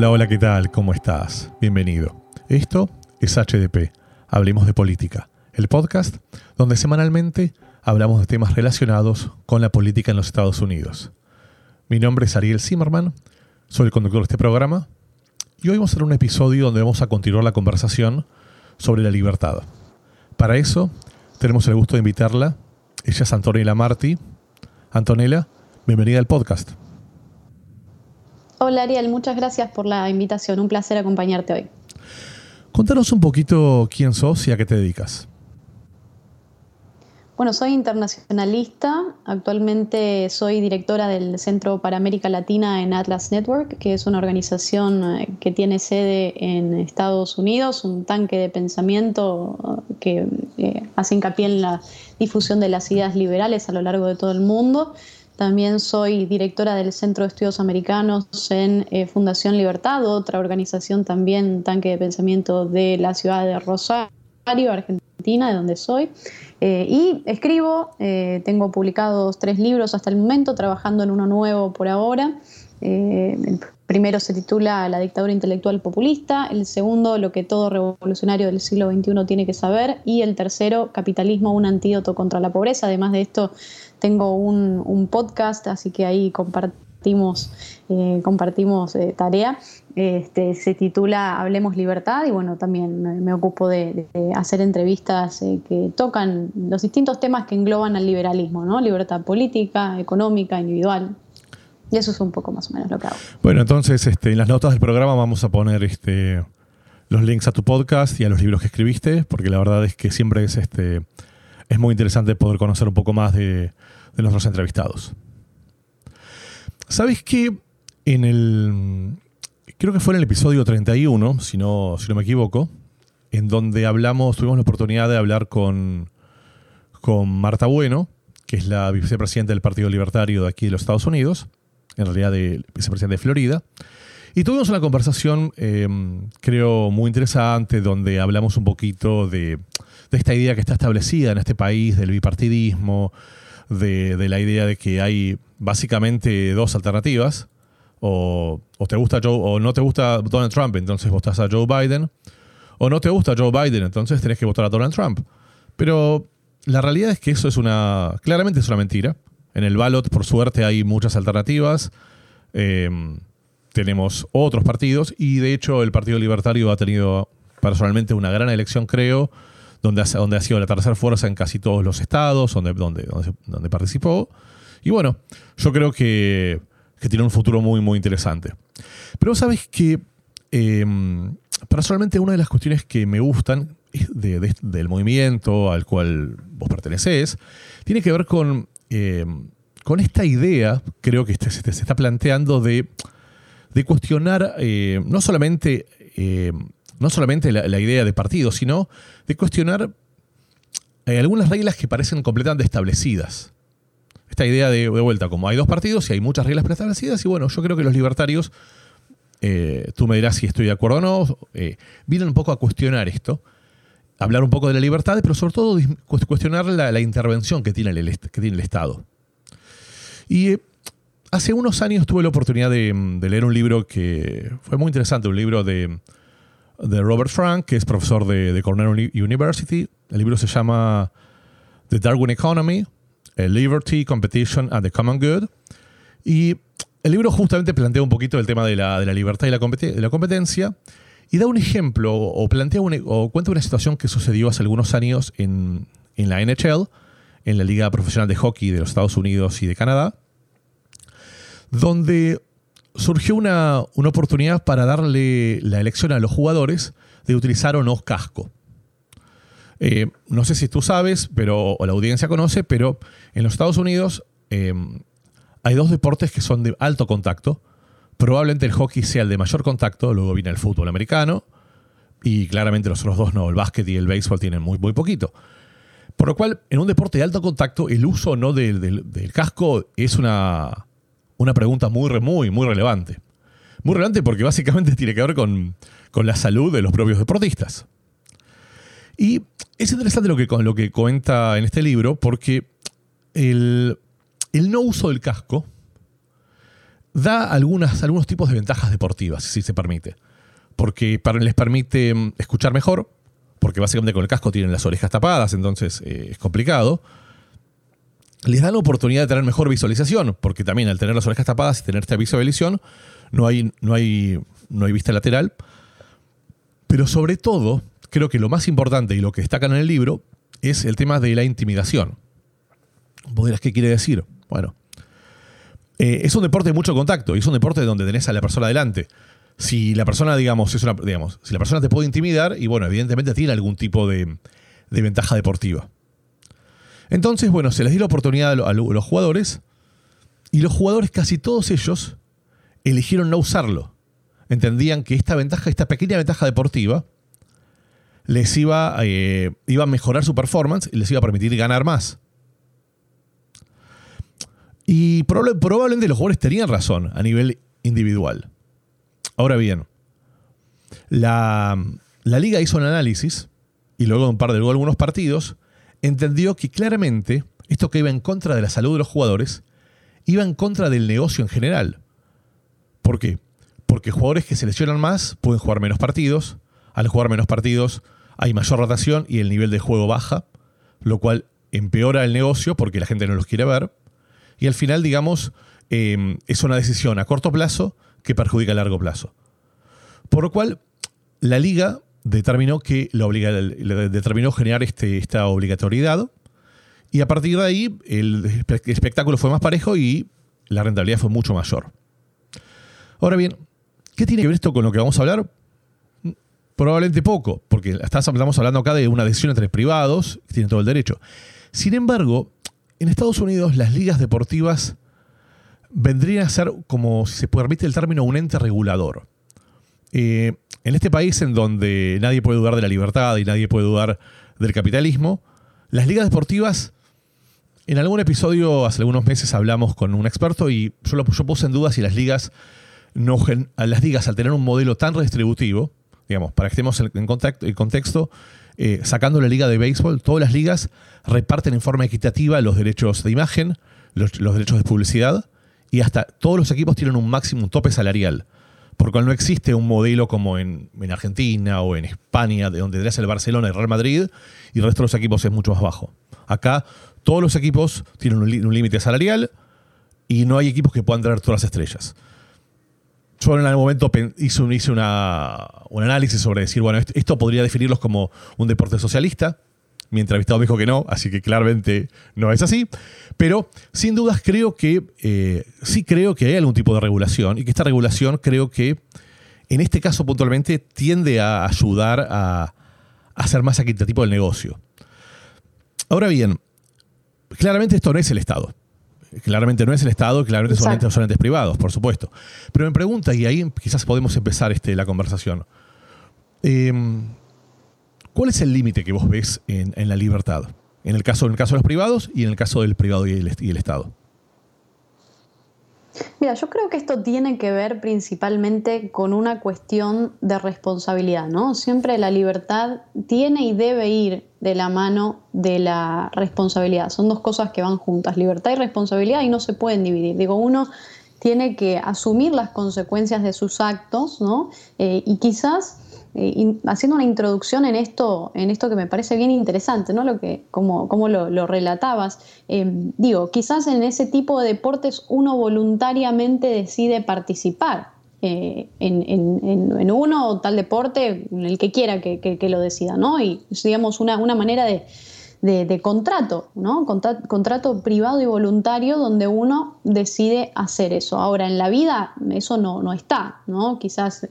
Hola, hola, ¿qué tal? ¿Cómo estás? Bienvenido. Esto es HDP, Hablemos de Política, el podcast donde semanalmente hablamos de temas relacionados con la política en los Estados Unidos. Mi nombre es Ariel Zimmerman, soy el conductor de este programa y hoy vamos a hacer un episodio donde vamos a continuar la conversación sobre la libertad. Para eso tenemos el gusto de invitarla. Ella es Antonella Marti. Antonella, bienvenida al podcast. Hola Ariel, muchas gracias por la invitación. Un placer acompañarte hoy. Contanos un poquito quién sos y a qué te dedicas. Bueno, soy internacionalista. Actualmente soy directora del Centro para América Latina en Atlas Network, que es una organización eh, que tiene sede en Estados Unidos, un tanque de pensamiento eh, que eh, hace hincapié en la difusión de las ideas liberales a lo largo de todo el mundo. También soy directora del Centro de Estudios Americanos en eh, Fundación Libertad, otra organización también, tanque de pensamiento de la ciudad de Rosario, Argentina, de donde soy. Eh, y escribo, eh, tengo publicados tres libros hasta el momento, trabajando en uno nuevo por ahora. el primero se titula La dictadura intelectual populista, el segundo Lo que todo revolucionario del siglo XXI tiene que saber y el tercero Capitalismo, un antídoto contra la pobreza. Además de esto, tengo un, podcast, así que ahí compartimos, eh, compartimos eh, tarea. Este, se titula Hablemos Libertad y bueno, también me ocupo de, hacer entrevistas eh, que tocan los distintos temas que engloban al liberalismo, ¿no? Libertad política, económica, individual. Y eso es un poco más o menos lo que hago. Bueno, entonces este, en las notas del programa vamos a poner este, los links a tu podcast y a los libros que escribiste, porque la verdad es que siempre es este es muy interesante poder conocer un poco más de, nuestros entrevistados. ¿Sabes qué? En el. Creo que fue en el episodio 31, si no, si no me equivoco, en donde hablamos, tuvimos la oportunidad de hablar con, con Marta Bueno, que es la vicepresidenta del Partido Libertario de aquí de los Estados Unidos, en realidad de vicepresidenta de Florida. Y tuvimos una conversación, em, creo, muy interesante, donde hablamos un poquito de, esta idea que está establecida en este país, del bipartidismo, de, la idea de que hay básicamente dos alternativas. O, te gusta Joe, o no te gusta Donald Trump, entonces votas a Joe Biden. O no te gusta Joe Biden, entonces tenés que votar a Donald Trump. Pero la realidad es que eso es una. claramente es una mentira. En el ballot, por suerte, hay muchas alternativas. Em, tenemos otros partidos y de hecho el Partido Libertario ha tenido personalmente una gran elección, creo, donde ha, donde ha sido la tercera fuerza en casi todos los estados donde, donde, donde, participó. Y bueno, yo creo que, tiene un futuro muy, muy interesante. Pero sabes que em, personalmente una de las cuestiones que me gustan del movimiento al cual vos pertenecés tiene que ver con, em, con esta idea, creo que este, se está planteando de de cuestionar eh, no solamente, eh, no solamente la, idea de partido, sino de cuestionar eh, algunas reglas que parecen completamente establecidas. Esta idea de, vuelta, como hay dos partidos y hay muchas reglas preestablecidas, y bueno, yo creo que los libertarios, tú me dirás si estoy de acuerdo o no, vienen un poco a cuestionar esto, hablar un poco de la libertad, pero sobre todo cuestionar la, intervención que tiene, el, que tiene el Estado. Y Hace unos años tuve la oportunidad de, leer un libro que fue muy interesante, un libro de, Robert Frank, que es profesor de, Cornell University. El libro se llama The Darwin Economy, Liberty, Competition and the Common Good. Y el libro justamente plantea un poquito el tema de la, libertad y la, competencia y da un ejemplo o, plantea o cuenta una situación que sucedió hace algunos años en, en la NHL, en la Liga Profesional de Hockey de los Estados Unidos y de Canadá, donde surgió una, oportunidad para darle la elección a los jugadores de utilizar o no casco. Eh, no sé si tú sabes, pero, o la audiencia conoce, pero en los Estados Unidos eh, hay dos deportes que son de alto contacto. Probablemente el hockey sea el de mayor contacto, luego viene el fútbol americano, y claramente los otros dos no, el básquet y el béisbol tienen muy, muy poquito. Por lo cual, en un deporte de alto contacto, el uso no del casco es una, una pregunta muy, muy, muy relevante. Muy relevante porque básicamente tiene que ver con, la salud de los propios deportistas. Y es interesante lo que, lo que comenta en este libro porque el, no uso del casco da algunas, algunos tipos de ventajas deportivas, si se permite. Porque les permite mm, escuchar mejor, porque básicamente con el casco tienen las orejas tapadas, entonces eh, es complicado. Les da la oportunidad de tener mejor visualización, porque también al tener las orejas tapadas y tener esta visualización, no hay, no hay, no hay vista lateral. Pero sobre todo, creo que lo más importante y lo que destacan en el libro es el tema de la intimidación. ¿Vos dirás qué quiere decir? Bueno, eh, es un deporte de mucho contacto y es un deporte donde tenés a la persona adelante. Si la persona, digamos, digamos, si la persona te puede intimidar, y bueno, evidentemente tiene algún tipo de, ventaja deportiva. Entonces, bueno, se les dio la oportunidad a los jugadores y los jugadores, casi todos ellos, eligieron no usarlo. Entendían que esta ventaja, esta pequeña ventaja deportiva, les iba, eh, iba a mejorar su performance y les iba a permitir ganar más. Y probablemente los jugadores tenían razón a nivel individual. Ahora bien, la, liga hizo un análisis y luego de un par de algunos partidos entendió que claramente esto que iba en contra de la salud de los jugadores iba en contra del negocio en general. ¿Por qué? Porque jugadores que se lesionan más pueden jugar menos partidos. Al jugar menos partidos hay mayor rotación y el nivel de juego baja, lo cual empeora el negocio porque la gente no los quiere ver. Y al final, digamos, em, es una decisión a corto plazo que perjudica a largo plazo. Por lo cual, la liga determinó que la obliga, determinó generar este, esta obligatoriedad y a partir de ahí el espectáculo fue más parejo y la rentabilidad fue mucho mayor. Ahora bien, ¿qué tiene que ver esto con lo que vamos a hablar? Probablemente poco, porque estamos hablando acá de una decisión entre privados que tienen todo el derecho. Sin embargo, en Estados Unidos las ligas deportivas vendrían a ser, como si se permite el término, un ente regulador. Eh, en este país en donde nadie puede dudar de la libertad y nadie puede dudar del capitalismo, las ligas deportivas, en algún episodio hace algunos meses hablamos con un experto y yo, lo, puse en duda si las ligas, no, las ligas al tener un modelo tan redistributivo, digamos, para que estemos en, contacto, en contexto, eh, sacando la liga de béisbol, todas las ligas reparten en forma equitativa los derechos de imagen, los, derechos de publicidad, y hasta todos los equipos tienen un máximo, un tope salarial. Por cual no existe un modelo como en, Argentina o en España, de donde tendrías el Barcelona y el Real Madrid, y el resto de los equipos es mucho más bajo. Acá todos los equipos tienen un límite salarial y no hay equipos que puedan traer todas las estrellas yo en algún momento hice, un, una, un análisis sobre decir, bueno, esto, podría definirlos como un deporte socialista. Mi entrevistado me dijo que no, así que claramente no es así. Pero sin dudas creo que eh, sí creo que hay algún tipo de regulación y que esta regulación creo que en este caso puntualmente tiende a ayudar a, a ser más equitativo el negocio. Ahora bien, claramente esto no es el Estado. Claramente no es el Estado, claramente son entes, privados, por supuesto. Pero me pregunta, y ahí quizás podemos empezar este, la conversación. Em, ¿Cuál es el límite que vos ves en, la libertad? En el, caso, en el caso de los privados y en el caso del privado y el Estado. Mira, yo creo que esto tiene que ver principalmente con una cuestión de responsabilidad, ¿no? Siempre la libertad tiene y debe ir de la mano de la responsabilidad. Son dos cosas que van juntas, libertad y responsabilidad, y no se pueden dividir. Digo, uno tiene que asumir las consecuencias de sus actos, ¿no? Eh, y quizás eh, haciendo una introducción en esto, en esto que me parece bien interesante, ¿no? Lo que, como, como lo, relatabas. Eh, digo, quizás en ese tipo de deportes uno voluntariamente decide participar. Eh, en, uno o tal deporte, en el que quiera que, lo decida, ¿no? Y digamos una, una manera de, contrato, ¿no? Contrato, privado y voluntario donde uno decide hacer eso. Ahora, en la vida eso no, no está, ¿no? Quizás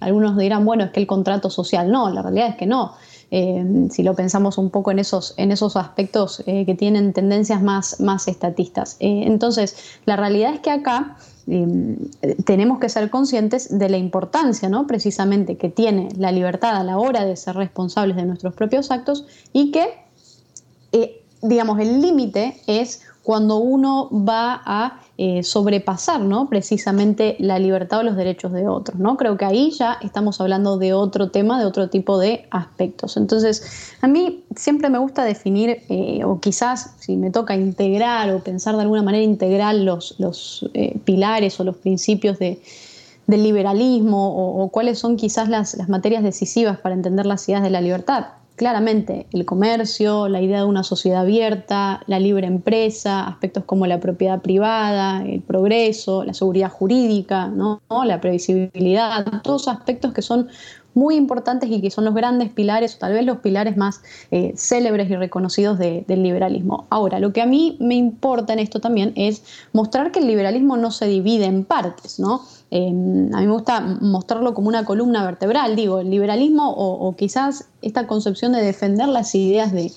algunos dirán, bueno, es que el contrato social no, la realidad es que no. Eh, si lo pensamos un poco en esos, en esos aspectos eh, que tienen tendencias más, más estatistas. Eh, entonces, la realidad es que acá tenemos que ser conscientes de la importancia, ¿no? precisamente, que tiene la libertad a la hora de ser responsables de nuestros propios actos y que digamos, el límite es cuando uno va a eh, sobrepasar ¿no? precisamente la libertad o los derechos de otros. ¿no? Creo que ahí ya estamos hablando de otro tema, de otro tipo de aspectos. Entonces, a mí siempre me gusta definir, eh, o quizás si me toca integrar o pensar de alguna manera integral los, eh, pilares o los principios de, del liberalismo o, cuáles son quizás las materias decisivas para entender las ideas de la libertad claramente el comercio, la idea de una sociedad abierta, la libre empresa, aspectos como la propiedad privada, el progreso, la seguridad jurídica, ¿no? la previsibilidad, todos aspectos que son muy importantes y que son los grandes pilares, o tal vez los pilares más eh, célebres y reconocidos del liberalismo. Ahora, lo que a mí me importa en esto también es mostrar que el liberalismo no se divide en partes, ¿no? a mí me gusta mostrarlo como una columna vertebral, digo, el liberalismo o, quizás esta concepción de defender las ideas de,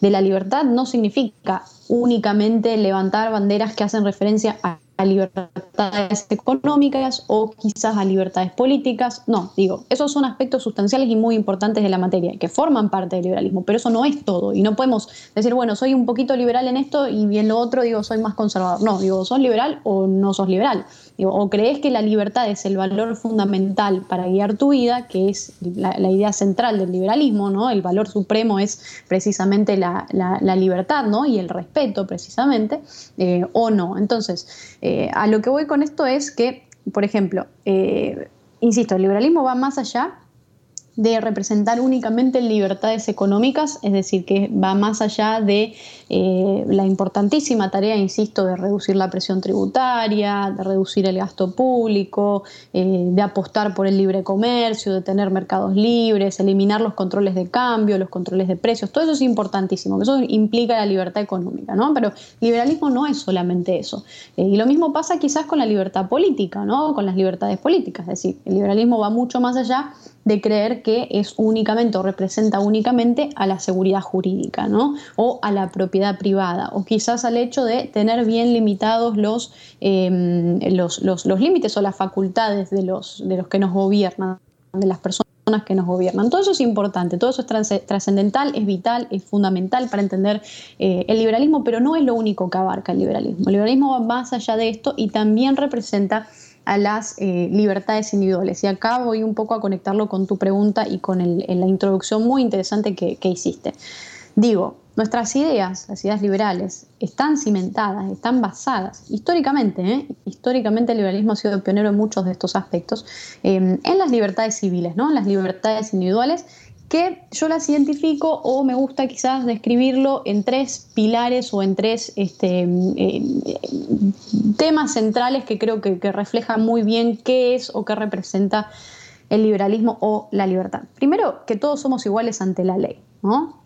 de la libertad no significa únicamente levantar banderas que hacen referencia a a libertades económicas o quizás a libertades políticas. No, digo, esos son aspectos sustanciales y muy importantes de la materia, que forman parte del liberalismo, pero eso no es todo. Y no podemos decir, bueno, soy un poquito liberal en esto y en lo otro digo, soy más conservador. No, digo, sos liberal o no sos liberal. O crees que la libertad es el valor fundamental para guiar tu vida, que es la, idea central del liberalismo, ¿no? El valor supremo es precisamente la, libertad, ¿no? Y el respeto, precisamente, eh, o no. Entonces, eh, a lo que voy con esto es que, por ejemplo, eh, insisto, el liberalismo va más allá de representar únicamente libertades económicas, es decir, que va más allá de eh, la importantísima tarea, insisto, de reducir la presión tributaria, de reducir el gasto público, eh, de apostar por el libre comercio, de tener mercados libres, eliminar los controles de cambio, los controles de precios, todo eso es importantísimo, eso implica la libertad económica, ¿no? Pero liberalismo no es solamente eso. Eh, y lo mismo pasa quizás con la libertad política, ¿no? Con las libertades políticas, es decir, el liberalismo va mucho más allá de creer que es únicamente o representa únicamente a la seguridad jurídica, ¿no? O a la propiedad privada, o quizás al hecho de tener bien limitados los, em, los, los, límites o las facultades de los, de los que nos gobiernan, de las personas que nos gobiernan. Todo eso es importante, todo eso es trascendental, es vital, es fundamental para entender eh, el liberalismo, pero no es lo único que abarca el liberalismo. El liberalismo va más allá de esto y también representa a las eh, libertades individuales. Y acá voy un poco a conectarlo con tu pregunta y con la introducción muy interesante que, hiciste. Digo, nuestras ideas, las ideas liberales, están cimentadas, están basadas históricamente, ¿eh? históricamente el liberalismo ha sido pionero en muchos de estos aspectos, eh, en las libertades civiles, ¿no? en las libertades individuales que yo las identifico o me gusta quizás describirlo en tres pilares o en tres este, eh, temas centrales que creo que, reflejan muy bien qué es o qué representa el liberalismo o la libertad. Primero, que todos somos iguales ante la ley,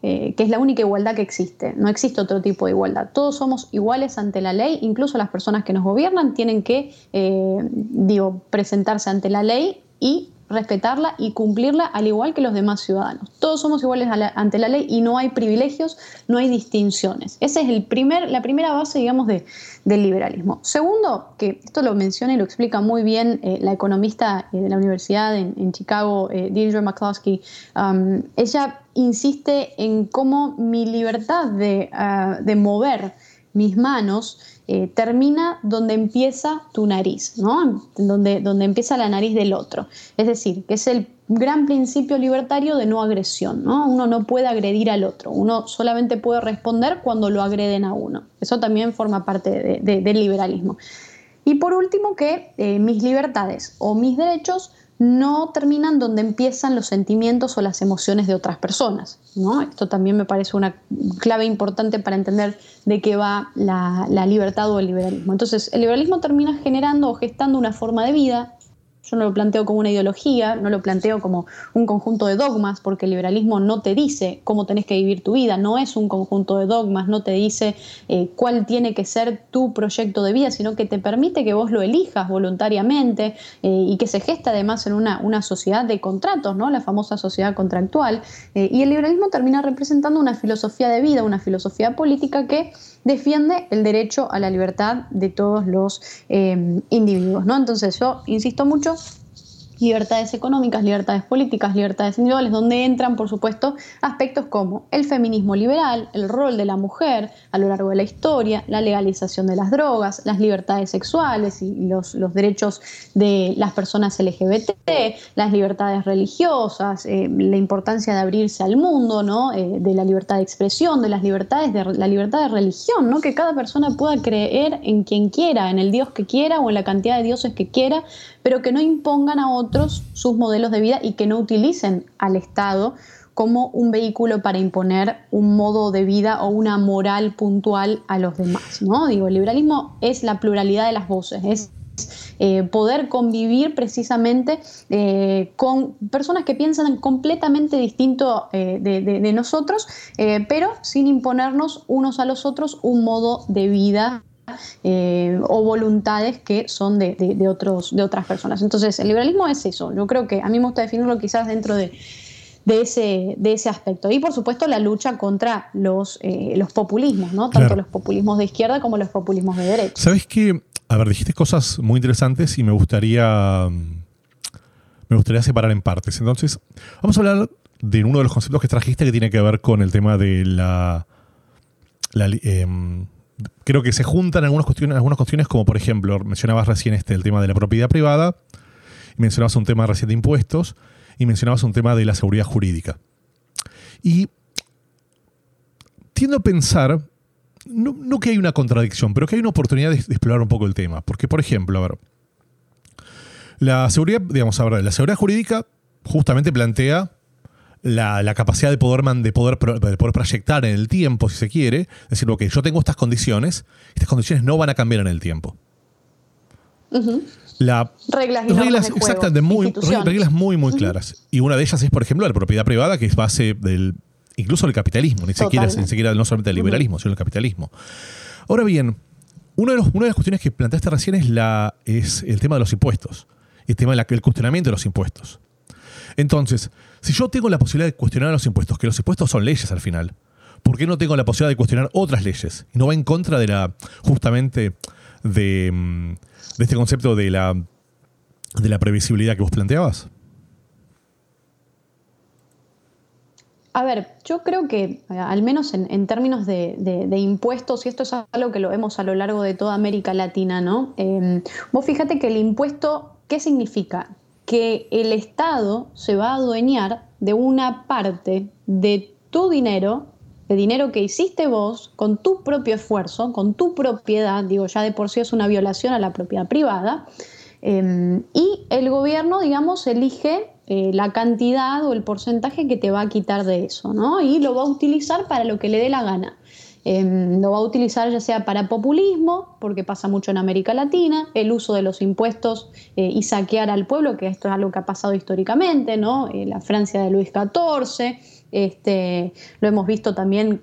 eh, que es la única igualdad que existe, no existe otro tipo de igualdad. Todos somos iguales ante la ley, incluso las personas que nos gobiernan tienen que, eh, digo, presentarse ante la ley y respetarla y cumplirla al igual que los demás ciudadanos. Todos somos iguales ante la ley y no hay privilegios, no hay distinciones. Esa es el primer, la primera base, digamos, de, del liberalismo. Segundo, que esto lo menciona y lo explica muy bien eh, la economista eh, de la universidad en, Chicago, eh, Deirdre McCloskey, um, ella insiste en cómo mi libertad de, de mover mis manos eh, termina donde empieza tu nariz, ¿no? donde, donde empieza la nariz del otro. Es decir, que es el gran principio libertario de no agresión. ¿no? Uno no puede agredir al otro, uno solamente puede responder cuando lo agreden a uno. Eso también forma parte del liberalismo. Y por último, que eh, mis libertades o mis derechos no terminan donde empiezan los sentimientos o las emociones de otras personas. ¿no? Esto también me parece una clave importante para entender de qué va la, la libertad o el liberalismo. Entonces, el liberalismo termina generando o gestando una forma de vida yo no lo planteo como una ideología, no lo planteo como un conjunto de dogmas, porque el liberalismo no te dice cómo tenés que vivir tu vida, no es un conjunto de dogmas, no te dice eh, cuál tiene que ser tu proyecto de vida, sino que te permite que vos lo elijas voluntariamente eh, y que se gesta además en una, una, sociedad de contratos, ¿no? la famosa sociedad contractual. Eh, y el liberalismo termina representando una filosofía de vida, una filosofía política que defiende el derecho a la libertad de todos los individuos. ¿no? Entonces yo insisto mucho libertades económicas, libertades políticas, libertades individuales, donde entran, por supuesto, aspectos como el feminismo liberal, el rol de la mujer a lo largo de la historia, la legalización de las drogas, las libertades sexuales y los, derechos de las personas LGBT, las libertades religiosas, eh, la importancia de abrirse al mundo, ¿no? Eh, de la libertad de expresión, de las libertades de la libertad de religión, ¿no? que cada persona pueda creer en quien quiera, en el Dios que quiera o en la cantidad de dioses que quiera, pero que no impongan a otros sus modelos de vida y que no utilicen al Estado como un vehículo para imponer un modo de vida o una moral puntual a los demás. ¿no? Digo, el liberalismo es la pluralidad de las voces, es eh, poder convivir precisamente eh, con personas que piensan completamente distinto eh, de, nosotros, pero sin imponernos unos a los otros un modo de vida o voluntades que son de, otros, de otras personas. Entonces, el liberalismo es eso. Yo creo que a mí me gusta definirlo quizás dentro de, ese, de ese aspecto. Y por supuesto la lucha contra los, los populismos, ¿no? Tanto los populismos de izquierda como los populismos de derecha. ¿Sabes qué? A ver, dijiste cosas muy interesantes y me gustaría, me gustaría separar en partes. Entonces, vamos a hablar de uno de los conceptos que trajiste que tiene que ver con el tema de la... Em, creo que se juntan algunas cuestiones, algunas cuestiones como por ejemplo, mencionabas recién este, el tema de la propiedad privada, mencionabas un tema recién de impuestos, y mencionabas un tema de la seguridad jurídica. Y tiendo a pensar no, que hay una contradicción, pero que hay una oportunidad de, explorar un poco el tema. Porque, por ejemplo, a la seguridad, digamos, a la seguridad jurídica justamente plantea la, capacidad de poder, de, poder, de poder proyectar en el tiempo, si se quiere, decir, ok, yo tengo estas condiciones, estas condiciones no van a cambiar en el tiempo. la, reglas, reglas exactamente, muy, reglas muy, muy claras. Y una de ellas es, por ejemplo, la propiedad privada, que es base del incluso el capitalismo, ni siquiera, ni siquiera no solamente el liberalismo, sino el capitalismo. Ahora bien, una de, una de las cuestiones que planteaste recién es, la, es el tema de los impuestos, el tema del cuestionamiento de los impuestos. Entonces, si yo tengo la posibilidad de cuestionar los impuestos, que los impuestos son leyes al final, ¿por qué no tengo la posibilidad de cuestionar otras leyes? No va en contra de la, justamente, de, mm, de este concepto de la, de la previsibilidad que vos planteabas. A ver, yo creo que, eh, al menos en, términos de, impuestos, y esto es algo que lo vemos a lo largo de toda América Latina, ¿no? Em, vos fíjate que el impuesto, ¿qué significa? Que el Estado se va a adueñar de una parte de tu dinero, de dinero que hiciste vos, con tu propio esfuerzo, con tu propiedad, digo, ya de por sí es una violación a la propiedad privada, em, y el gobierno, digamos, elige eh, la cantidad o el porcentaje que te va a quitar de eso, ¿no? Y lo va a utilizar para lo que le dé la gana. Em, lo va a utilizar ya sea para populismo, porque pasa mucho en América Latina, el uso de los impuestos eh, y saquear al pueblo, que esto es algo que ha pasado históricamente, ¿no? Eh, la Francia de Luis XIV, este, lo hemos visto también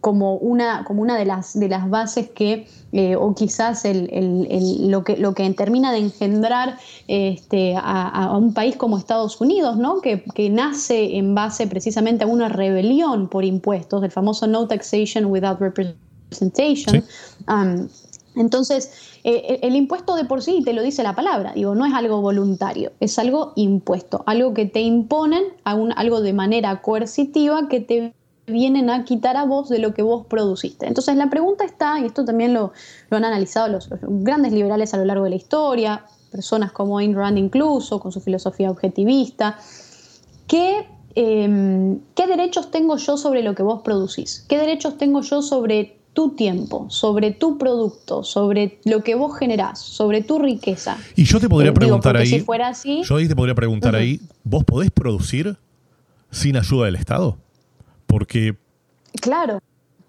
como una, como una de, las, de las bases que, eh, o quizás lo, que, lo que termina de engendrar este, a, un país como Estados Unidos, ¿no? que, nace en base precisamente a una rebelión por impuestos, el famoso No Taxation Without Representation. Um, entonces, eh, el impuesto de por sí te lo dice la palabra, digo, no es algo voluntario, es algo impuesto, algo que te imponen, a un, algo de manera coercitiva que te vienen a quitar a vos de lo que vos produciste. Entonces la pregunta está, y esto también lo, han analizado los, grandes liberales a lo largo de la historia, personas como Ayn Rand incluso, con su filosofía objetivista, ¿qué, em, ¿qué derechos tengo yo sobre lo que vos producís? ¿Qué derechos tengo yo sobre tu tiempo, sobre tu producto, sobre lo que vos generás, sobre tu riqueza? Y yo te podría eh, preguntar ahí, si fuera así, yo te podría preguntar ahí, ¿vos podés producir sin ayuda del Estado? Porque... Claro,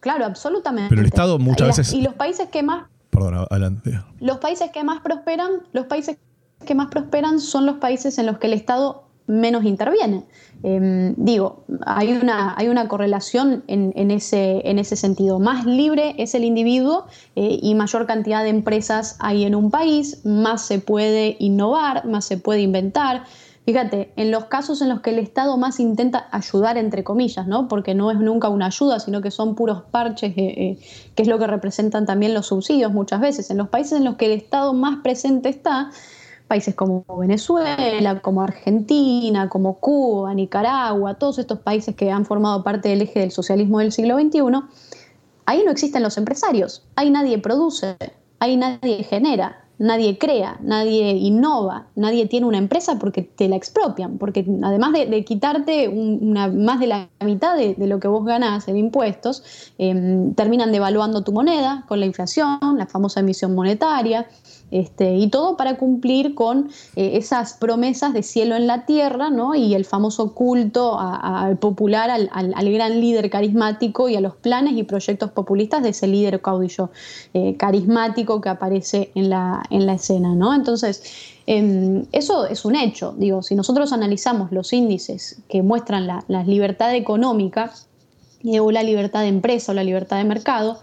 claro, absolutamente. Pero el Estado muchas veces... Y los países que más... Perdón, adelante. Los países que más prosperan, los países que más prosperan son los países en los que el Estado menos interviene. Em, digo, hay una, hay una correlación en, ese, en ese sentido. Más libre es el individuo eh, y mayor cantidad de empresas hay en un país, más se puede innovar, más se puede inventar. Fíjate, en los casos en los que el Estado más intenta ayudar, entre comillas, ¿no? porque no es nunca una ayuda, sino que son puros parches, eh, eh, que es lo que representan también los subsidios muchas veces, en los países en los que el Estado más presente está, Países como Venezuela, como Argentina, como Cuba, Nicaragua, todos estos países que han formado parte del eje del socialismo del siglo XXI, ahí no existen los empresarios, ahí nadie produce, ahí nadie genera, nadie crea, nadie innova, nadie tiene una empresa porque te la expropian, porque además de, quitarte una, más de la mitad de, lo que vos ganás en impuestos, em, terminan devaluando tu moneda con la inflación, la famosa emisión monetaria, este, y todo para cumplir con eh, esas promesas de cielo en la tierra ¿no? y el famoso culto al popular, al, gran líder carismático y a los planes y proyectos populistas de ese líder caudillo eh, carismático que aparece en la, en la escena. ¿no? Entonces, em, eso es un hecho. Digo, si nosotros analizamos los índices que muestran la, la libertad económica, o la libertad de empresa o la libertad de mercado,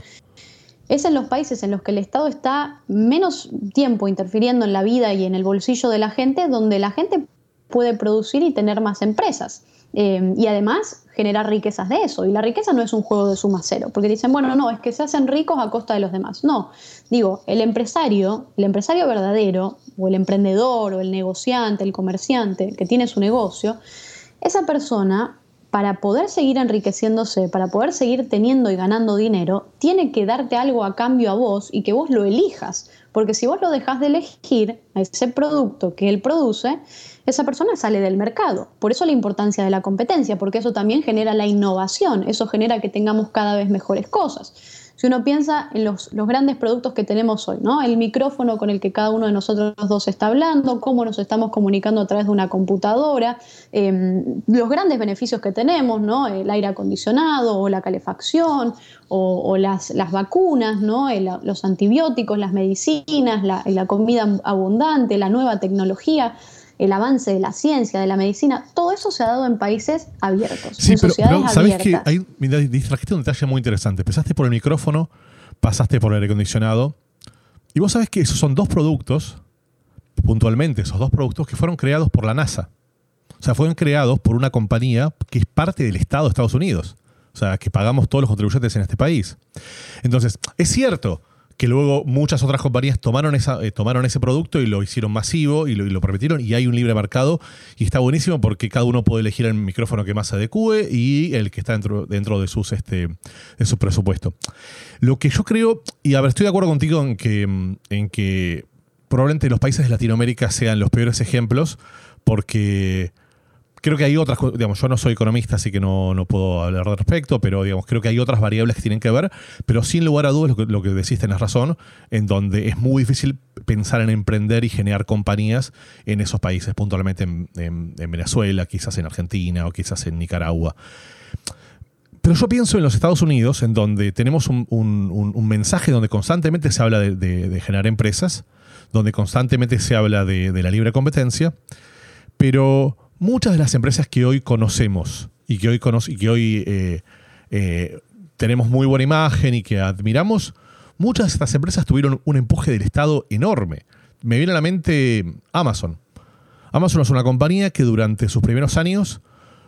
es en los países en los que el Estado está menos tiempo interfiriendo en la vida y en el bolsillo de la gente, donde la gente puede producir y tener más empresas. Eh, y además generar riquezas de eso. Y la riqueza no es un juego de suma cero, porque dicen, bueno, no, es que se hacen ricos a costa de los demás. No, digo, el empresario, el empresario verdadero, o el emprendedor, o el negociante, el comerciante que tiene su negocio, esa persona para poder seguir enriqueciéndose, para poder seguir teniendo y ganando dinero, tiene que darte algo a cambio a vos y que vos lo elijas. Porque si vos lo dejas de elegir a ese producto que él produce, esa persona sale del mercado. Por eso la importancia de la competencia, porque eso también genera la innovación, eso genera que tengamos cada vez mejores cosas. Si uno piensa en los, grandes productos que tenemos hoy, ¿no? El micrófono con el que cada uno de nosotros dos está hablando, cómo nos estamos comunicando a través de una computadora, em, los grandes beneficios que tenemos, ¿no? El aire acondicionado o la calefacción o, las, las, vacunas, ¿no? los antibióticos, las medicinas, la, la comida abundante, la nueva tecnología el avance de la ciencia, de la medicina, todo eso se ha dado en países abiertos, sí, pero, ¿sabes que hay, distrajiste un detalle muy interesante. Empezaste por el micrófono, pasaste por el aire acondicionado, y vos sabés que esos son dos productos, puntualmente, esos dos productos que fueron creados por la NASA. O sea, fueron creados por una compañía que es parte del Estado de Estados Unidos. O sea, que pagamos todos los contribuyentes en este país. Entonces, es cierto, que luego muchas otras compañías tomaron, esa, eh, tomaron ese producto y lo hicieron masivo y lo, permitieron y hay un libre mercado y está buenísimo porque cada uno puede elegir el micrófono que más se adecue y el que está dentro, dentro de, sus, este, de su presupuesto. Lo que yo creo, y a ver, estoy de acuerdo contigo en que, en que probablemente los países de Latinoamérica sean los peores ejemplos porque creo que hay otras, digamos, yo no soy economista, así que no, puedo hablar al respecto, pero digamos, creo que hay otras variables que tienen que ver, pero sin lugar a dudas lo que, lo que decís tenés razón, en donde es muy difícil pensar en emprender y generar compañías en esos países, puntualmente en, Venezuela, quizás en Argentina o quizás en Nicaragua. Pero yo pienso en los Estados Unidos, en donde tenemos un, mensaje donde constantemente se habla de, generar empresas, donde constantemente se habla de, de la libre competencia, pero muchas de las empresas que hoy conocemos y que hoy, y que hoy eh, eh, tenemos muy buena imagen y que admiramos, muchas de estas empresas tuvieron un empuje del Estado enorme. Me viene a la mente Amazon. Amazon es una compañía que durante sus primeros años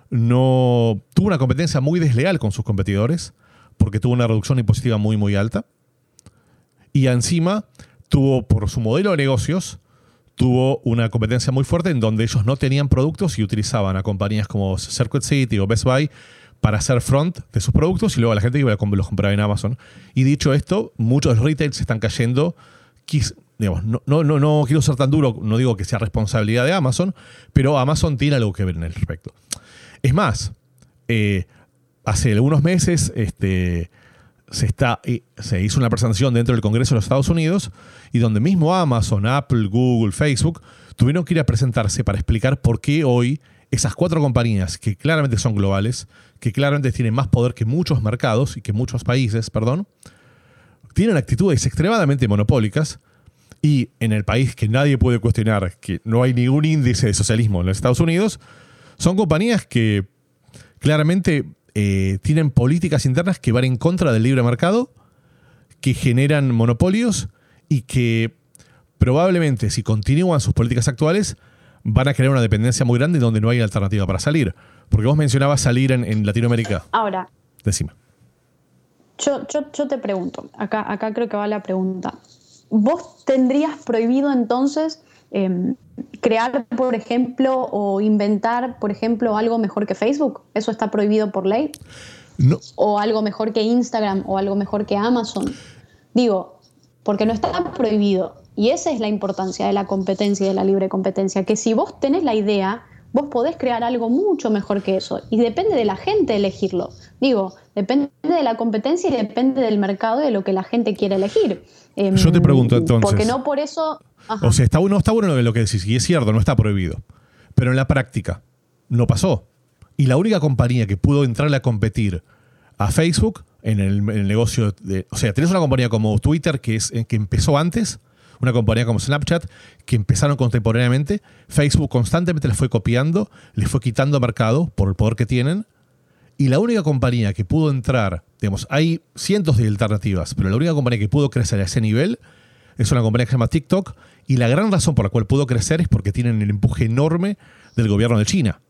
no tuvo una competencia muy desleal con sus competidores, porque tuvo una reducción impositiva muy, muy alta. Y encima tuvo por su modelo de negocios tuvo una competencia muy fuerte en donde ellos no tenían productos y utilizaban a compañías como Circuit City o Best Buy para hacer front de sus productos y luego la gente iba a los compraba en Amazon. Y dicho esto, muchos retails están cayendo. Digamos, no, no, no, quiero ser tan duro, no digo que sea responsabilidad de Amazon, pero Amazon tiene algo que ver en el respecto. Es más, eh, hace algunos meses este, se, está, se hizo una presentación dentro del Congreso de los Estados Unidos y donde mismo Amazon, Apple, Google, Facebook tuvieron que ir a presentarse para explicar por qué hoy esas cuatro compañías que claramente son globales, que claramente tienen más poder que muchos mercados y que muchos países, perdón, tienen actitudes extremadamente monopólicas y en el país que nadie puede cuestionar que no hay ningún índice de socialismo en los Estados Unidos, son compañías que claramente eh, tienen políticas internas que van en contra del libre mercado, que generan monopolios y que probablemente si continúan sus políticas actuales van a crear una dependencia muy grande donde no hay alternativa para salir. Porque vos mencionabas salir en, Latinoamérica. Ahora. Decime. Yo, yo, te pregunto, acá, acá creo que va la pregunta. ¿Vos tendrías prohibido entonces em, crear, por ejemplo, o inventar, por ejemplo, algo mejor que Facebook? ¿Eso está prohibido por ley? No. ¿O algo mejor que Instagram o algo mejor que Amazon? Digo, porque no está prohibido. Y esa es la importancia de la competencia y de la libre competencia, que si vos tenés la idea, vos podés crear algo mucho mejor que eso. Y depende de la gente elegirlo. Digo, depende de la competencia y depende del mercado y de lo que la gente quiere elegir. Em, Yo te pregunto entonces. Porque no por eso. O sea, está bueno, está bueno lo que decís, y es cierto, no está prohibido. Pero en la práctica, no pasó. Y la única compañía que pudo entrarle a competir a Facebook en el, negocio de. O sea, tenés una compañía como Twitter que, es, que empezó antes una compañía como Snapchat, que empezaron contemporáneamente. Facebook constantemente les fue copiando, les fue quitando mercado por el poder que tienen. Y la única compañía que pudo entrar, digamos, hay cientos de alternativas, pero la única compañía que pudo crecer a ese nivel es una compañía que se llama TikTok. Y la gran razón por la cual pudo crecer es porque tienen el empuje enorme del gobierno de China.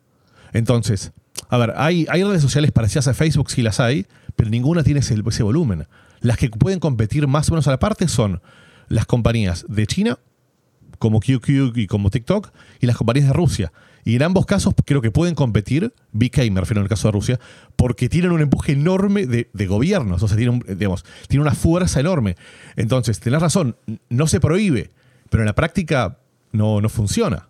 Entonces, a ver, hay, redes sociales parecidas a Facebook, sí las hay, pero ninguna tiene ese volumen. Las que pueden competir más o menos a la parte son las compañías de China, como QQ y como TikTok, y las compañías de Rusia. Y en ambos casos creo que pueden competir, BK me refiero en el caso de Rusia, porque tienen un empuje enorme de, gobiernos, o sea, tienen, digamos, tienen una fuerza enorme. Entonces, tenés razón, no se prohíbe, pero en la práctica no, no funciona.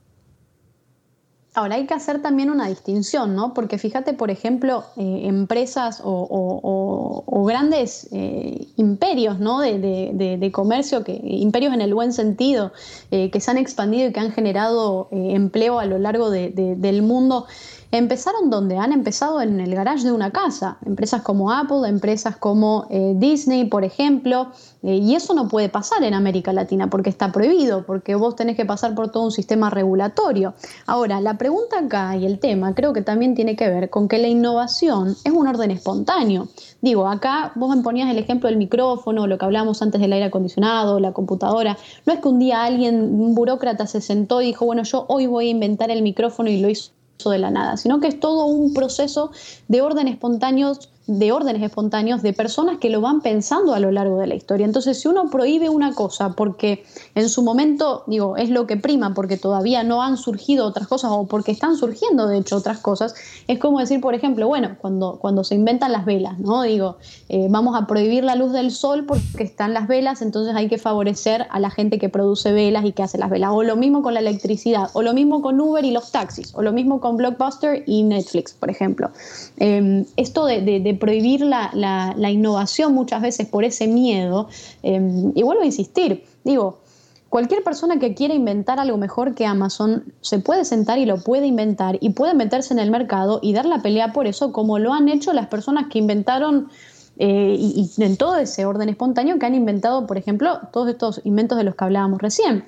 Ahora hay que hacer también una distinción, ¿no? Porque fíjate, por ejemplo, eh, empresas o, grandes eh, imperios, ¿no? De, comercio, que, imperios en el buen sentido, eh, que se han expandido y que han generado empleo a lo largo del mundo empezaron donde han empezado en el garage de una casa. Empresas como Apple, empresas como eh, Disney, por ejemplo. Eh, y eso no puede pasar en América Latina porque está prohibido, porque vos tenés que pasar por todo un sistema regulatorio. Ahora, la pregunta acá y el tema creo que también tiene que ver con que la innovación es un orden espontáneo. Digo, acá vos me ponías el ejemplo del micrófono, lo que hablábamos antes del aire acondicionado, la computadora. No es que un día alguien, un burócrata, se sentó y dijo, bueno, yo hoy voy a inventar el micrófono y lo hizo de la nada, sino que es todo un proceso de orden espontáneos de órdenes espontáneos de personas que lo van pensando a lo largo de la historia. Entonces, si uno prohíbe una cosa porque en su momento, digo, es lo que prima, porque todavía no han surgido otras cosas o porque están surgiendo, de hecho, otras cosas, es como decir, por ejemplo, bueno, cuando, cuando se inventan las velas, ¿no? Digo, eh, vamos a prohibir la luz del sol porque están las velas, entonces hay que favorecer a la gente que produce velas y que hace las velas. O lo mismo con la electricidad, o lo mismo con Uber y los taxis, o lo mismo con Blockbuster y Netflix, por ejemplo. Em, esto de prohibir la, innovación muchas veces por ese miedo. Em, y vuelvo a insistir, digo, cualquier persona que quiera inventar algo mejor que Amazon se puede sentar y lo puede inventar y puede meterse en el mercado y dar la pelea por eso, como lo han hecho las personas que inventaron eh, y, y, en todo ese orden espontáneo que han inventado, por ejemplo, todos estos inventos de los que hablábamos recién.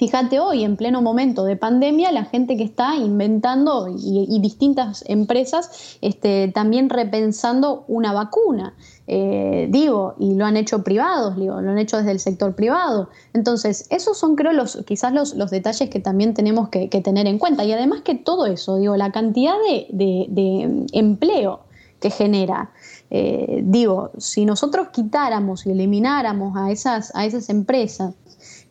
Fíjate hoy, en pleno momento de pandemia, la gente que está inventando y, distintas empresas este, también repensando una vacuna. Eh, digo, y lo han hecho privados, digo, lo han hecho desde el sector privado. Entonces, esos son, creo, los, quizás los, detalles que también tenemos que, tener en cuenta. Y además que todo eso, digo, la cantidad de, empleo que genera. Eh, digo, si nosotros quitáramos y elimináramos a esas, a esas empresas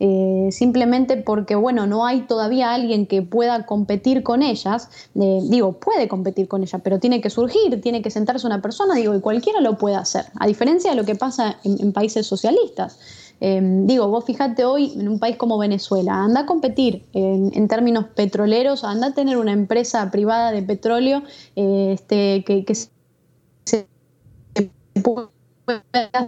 eh, simplemente porque, bueno, no hay todavía alguien que pueda competir con ellas, eh, digo, puede competir con ellas, pero tiene que surgir, tiene que sentarse una persona, digo, y cualquiera lo puede hacer, a diferencia de lo que pasa en, países socialistas. Eh, digo, vos fíjate hoy en un país como Venezuela, anda a competir en, términos petroleros, anda a tener una empresa privada de petróleo este, que, que se pueda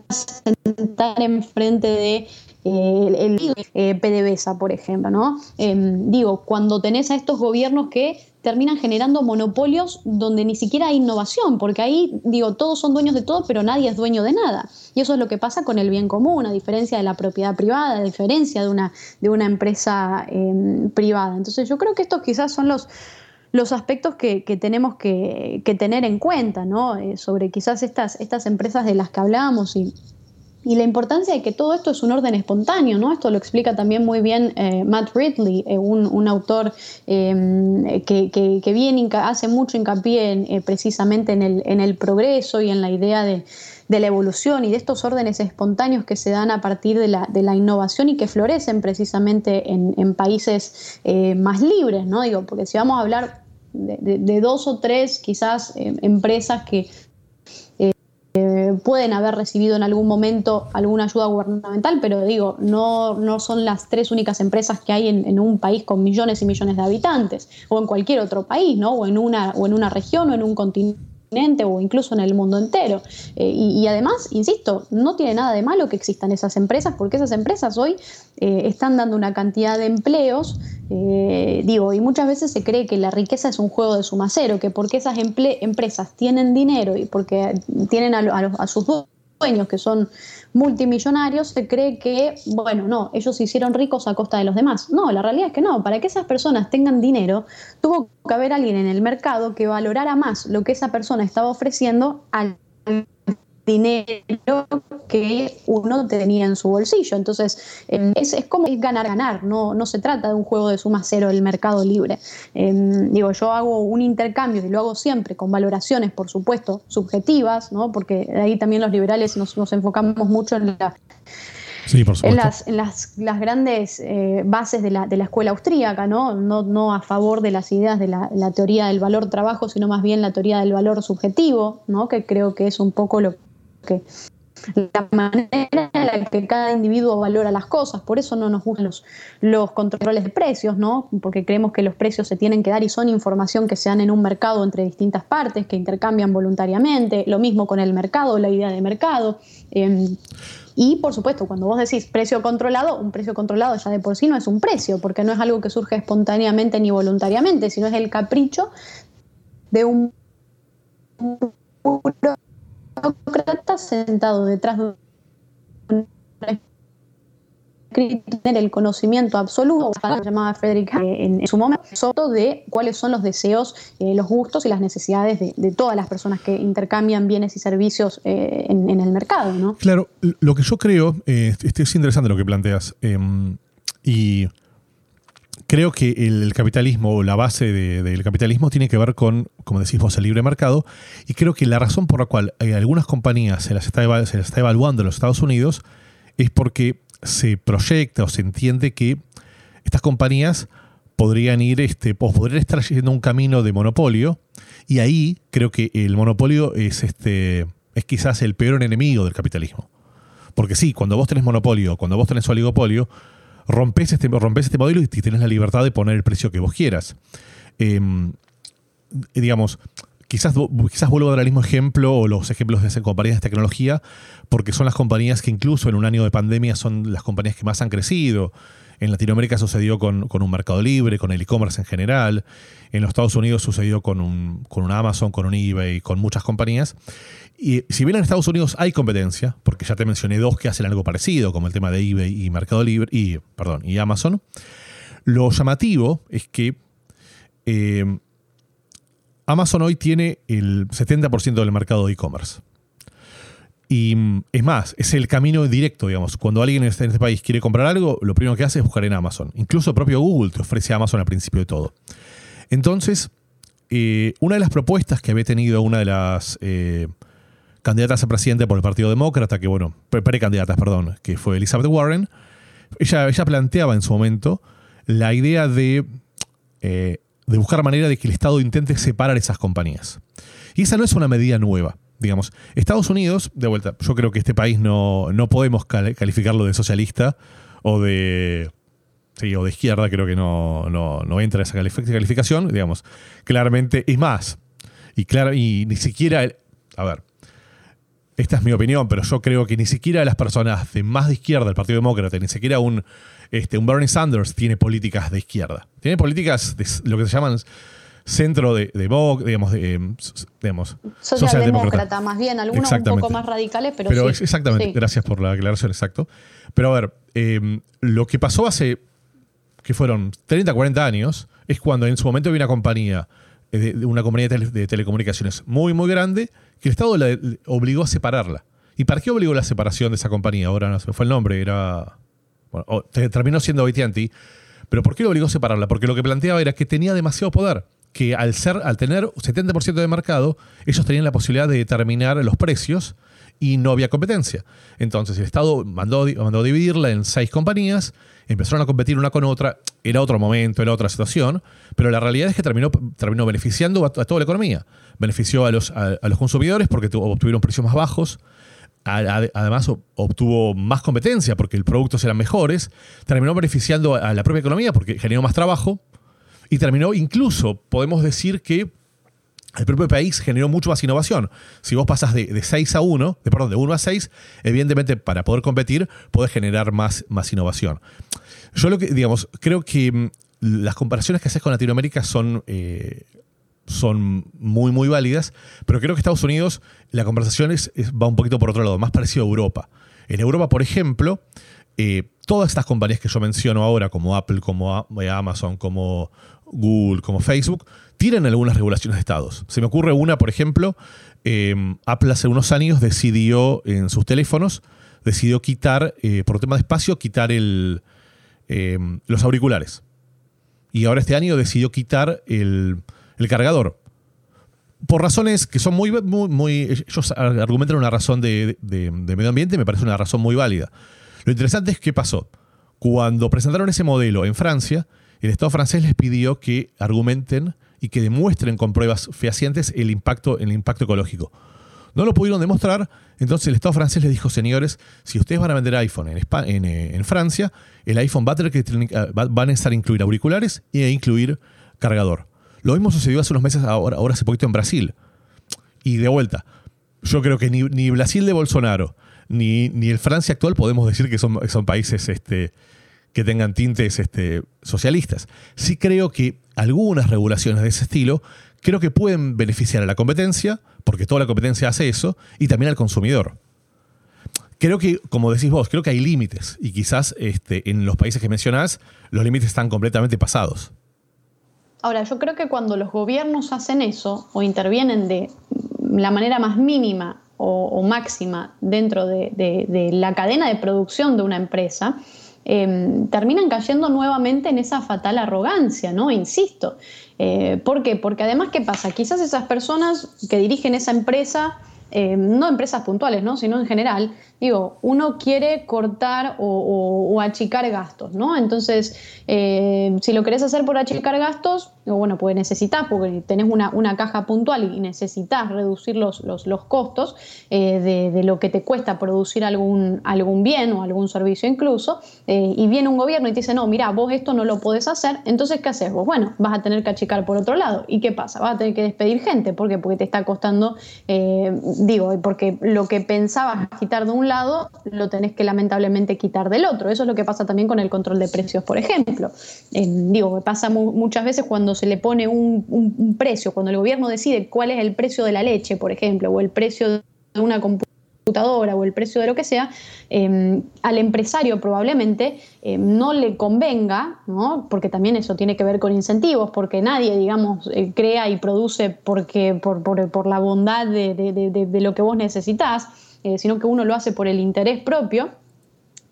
sentar enfrente de el, eh, PDVSA, por ejemplo, ¿no? Em, digo, cuando tenés a estos gobiernos que terminan generando monopolios donde ni siquiera hay innovación, porque ahí, digo, todos son dueños de todo, pero nadie es dueño de nada. Y eso es lo que pasa con el bien común, a diferencia de la propiedad privada, a diferencia de una, de una empresa em, privada. Entonces yo creo que estos quizás son los, los aspectos que, tenemos que, tener en cuenta, ¿no? Eh, sobre quizás estas, estas empresas de las que hablábamos y y la importancia de que todo esto es un orden espontáneo, ¿no? Esto lo explica también muy bien eh, Matt Ridley, eh, un, autor em, que, que, hace mucho hincapié precisamente en el, en el progreso y en la idea de, la evolución y de estos órdenes espontáneos que se dan a partir de la, de la innovación y que florecen precisamente en, países eh, más libres, ¿no? Digo, porque si vamos a hablar de, dos o tres quizás eh, empresas que eh, pueden haber recibido en algún momento alguna ayuda gubernamental, pero digo, no, no son las tres únicas empresas que hay en, un país con millones y millones de habitantes, o en cualquier otro país, ¿no? o, en una, o en una región o en un continente o incluso en el mundo entero. Eh, y, además, insisto, no tiene nada de malo que existan esas empresas, porque esas empresas hoy eh, están dando una cantidad de empleos, eh, digo, y muchas veces se cree que la riqueza es un juego de suma cero, que porque esas empresas tienen dinero y porque tienen a, a sus dueños que son multimillonarios, se cree que, bueno, no, ellos se hicieron ricos a costa de los demás. No, la realidad es que no. Para que esas personas tengan dinero, tuvo que haber alguien en el mercado que valorara más lo que esa persona estaba ofreciendo al dinero que uno tenía en su bolsillo. Entonces, em, es, como es ganar, ganar, no, no se trata de un juego de suma cero el mercado libre. Em, digo, yo hago un intercambio y lo hago siempre con valoraciones, por supuesto, subjetivas, ¿no? porque ahí también los liberales nos, enfocamos mucho en la en, las, en las, las grandes eh, bases de la, de la, escuela austríaca, ¿no? ¿no? No, a favor de las ideas de la, la, teoría del valor trabajo, sino más bien la teoría del valor subjetivo, ¿no? que creo que es un poco lo que la manera en la que cada individuo valora las cosas, por eso no nos gustan los, los controles de precios, ¿no? porque creemos que los precios se tienen que dar y son información que se dan en un mercado entre distintas partes, que intercambian voluntariamente, lo mismo con el mercado, la idea de mercado. Em, y por supuesto, cuando vos decís precio controlado, un precio controlado ya de por sí no es un precio, porque no es algo que surge espontáneamente ni voluntariamente, sino es el capricho de un burócrata sentado detrás de un tener el conocimiento absoluto, llamaba Frederick eh, en, su momento, de cuáles son los deseos, eh, los gustos y las necesidades de, todas las personas que intercambian bienes y servicios eh, en, el mercado. ¿no? Claro, lo que yo creo, es interesante lo que planteas, em, y creo que el capitalismo, o la base del capitalismo, tiene que ver con, como decís vos, el libre mercado. Y creo que la razón por la cual hay algunas compañías se las está, se las está evaluando en los Estados Unidos es porque se proyecta o se entiende que estas compañías podrían ir, este, podrían estar yendo un camino de monopolio. Y ahí creo que el monopolio es, este, es quizás el peor enemigo del capitalismo. Porque sí, cuando vos tenés monopolio, cuando vos tenés oligopolio, rompes este, rompes este modelo y tienes la libertad de poner el precio que vos quieras. Em, digamos, quizás, quizás vuelvo a dar el mismo ejemplo o los ejemplos de esas compañías de tecnología, porque son las compañías que incluso en un año de pandemia son las compañías que más han crecido. En Latinoamérica sucedió con, un mercado libre, con el e-commerce en general. En los Estados Unidos sucedió con un, con un Amazon, con un eBay, con muchas compañías. Y si bien en Estados Unidos hay competencia, porque ya te mencioné dos que hacen algo parecido, como el tema de eBay y Mercado Libre, y, perdón, y Amazon, lo llamativo es que eh, Amazon hoy tiene el 70% del mercado de e-commerce. Y mm, es más, es el camino directo, digamos. Cuando alguien en este, país quiere comprar algo, lo primero que hace es buscar en Amazon. Incluso propio Google te ofrece Amazon al principio de todo. Entonces, eh, una de las propuestas que había tenido una de las eh, candidatas a presidente por el Partido Demócrata, que bueno, precandidatas, perdón, que fue Elizabeth Warren, ella, ella planteaba en su momento la idea de, eh, de buscar manera de que el Estado intente separar esas compañías. Y esa no es una medida nueva. Digamos, Estados Unidos, de vuelta, yo creo que este país no, no podemos calificarlo de socialista o de Sí, o de izquierda, creo que no, no, no entra esa calificación, digamos. Claramente, es más, y, claro, y ni siquiera, a ver, esta es mi opinión, pero yo creo que ni siquiera las personas de más de izquierda del Partido Demócrata, ni siquiera un, este, un Bernie Sanders tiene políticas de izquierda. Tiene políticas de lo que se llaman centro de, de digamos, de, em, digamos socialdemócrata, más bien, algunos un poco más radicales, pero, pero sí. Exactamente, gracias por la aclaración, exacto. Pero a ver, em, lo que pasó hace, que fueron 30, 40 años, es cuando en su momento había una compañía, eh, de, una compañía de, telecomunicaciones muy, muy grande, que el Estado la obligó a separarla. ¿Y para qué obligó la separación de esa compañía? Ahora no se fue el nombre, era. Bueno, terminó siendo ATT. Pero ¿por qué lo obligó a separarla? Porque lo que planteaba era que tenía demasiado poder. Que al, ser, al tener 70% de mercado, ellos tenían la posibilidad de determinar los precios y no había competencia. Entonces el Estado mandó, mandó dividirla en seis compañías, empezaron a competir una con otra, era otro momento, era otra situación, pero la realidad es que terminó, terminó beneficiando a, toda la economía. Benefició a los, a, los consumidores porque obtuvieron precios más bajos, además obtuvo más competencia porque los productos eran mejores, terminó beneficiando a la propia economía porque generó más trabajo y terminó incluso, podemos decir que el propio país generó mucho más innovación. Si vos pasas de, 6 a 1, de, perdón, de 1 a 6, evidentemente para poder competir podés generar más, más innovación. Yo lo que, digamos, creo que mm, las comparaciones que haces con Latinoamérica son, eh, son muy, muy válidas, pero creo que Estados Unidos, la conversación es, va un poquito por otro lado, más parecido a Europa. En Europa, por ejemplo, eh, todas estas compañías que yo menciono ahora, como Apple, como Amazon, como Google, como Facebook, tienen algunas regulaciones de estados. Se me ocurre una, por ejemplo, eh, Apple hace unos años decidió en sus teléfonos, decidió quitar, eh, por tema de espacio, quitar el, eh, los auriculares. Y ahora este año decidió quitar el, cargador. Por razones que son muy, muy, Ellos argumentan una razón de, de medio ambiente, me parece una razón muy válida. Lo interesante es qué pasó. Cuando presentaron ese modelo en Francia, el Estado francés les pidió que argumenten y que demuestren con pruebas fehacientes el impacto, el impacto ecológico. No lo pudieron demostrar, entonces el Estado francés les dijo, señores, si ustedes van a vender iPhone en, eh, Francia, el iPhone va a, tener que, eh, va a necesitar incluir auriculares e incluir cargador. Lo mismo sucedió hace unos meses, ahora, ahora hace poquito en Brasil. Y de vuelta, yo creo que ni, ni Brasil de Bolsonaro, ni, ni, el Francia actual podemos decir que son, son países este, que tengan tintes este, socialistas. Sí creo que algunas regulaciones de ese estilo creo que pueden beneficiar a la competencia, porque toda la competencia hace eso, y también al consumidor. Creo que, como decís vos, creo que hay límites, y quizás este, en los países que mencionás, los límites están completamente pasados. Ahora, yo creo que cuando los gobiernos hacen eso o intervienen de la manera más mínima o, máxima dentro de la cadena de producción de una empresa, Em, terminan cayendo nuevamente en esa fatal arrogancia, ¿no? Insisto. Eh, ¿Por qué? Porque además, ¿qué pasa? Quizás esas personas que dirigen esa empresa, em, no empresas puntuales, ¿no? sino en general, digo, uno quiere cortar o, achicar gastos, ¿no? Entonces, eh, si lo querés hacer por achicar gastos, bueno, pues necesitas, porque tenés una, caja puntual y necesitas reducir los, los, costos eh, de, lo que te cuesta producir algún, algún bien o algún servicio incluso, eh, y viene un gobierno y te dice, no, mira, vos esto no lo podés hacer, entonces, ¿qué haces vos? Bueno, vas a tener que achicar por otro lado. ¿Y qué pasa? Vas a tener que despedir gente, ¿por qué? Porque te está costando, digo, porque lo que pensabas quitar de un lado, lo tenés que lamentablemente quitar del otro. Eso es lo que pasa también con el control de precios, por ejemplo. digo, pasa muchas veces cuando se le pone un, precio, cuando el gobierno decide cuál es el precio de la leche, por ejemplo, o el precio de una computadora o el precio de lo que sea, em, al empresario probablemente em, no le convenga, ¿no? porque también eso tiene que ver con incentivos, porque nadie, digamos, eh, crea y produce porque, por, por, la bondad de, de, lo que vos necesitas, eh, sino que uno lo hace por el interés propio.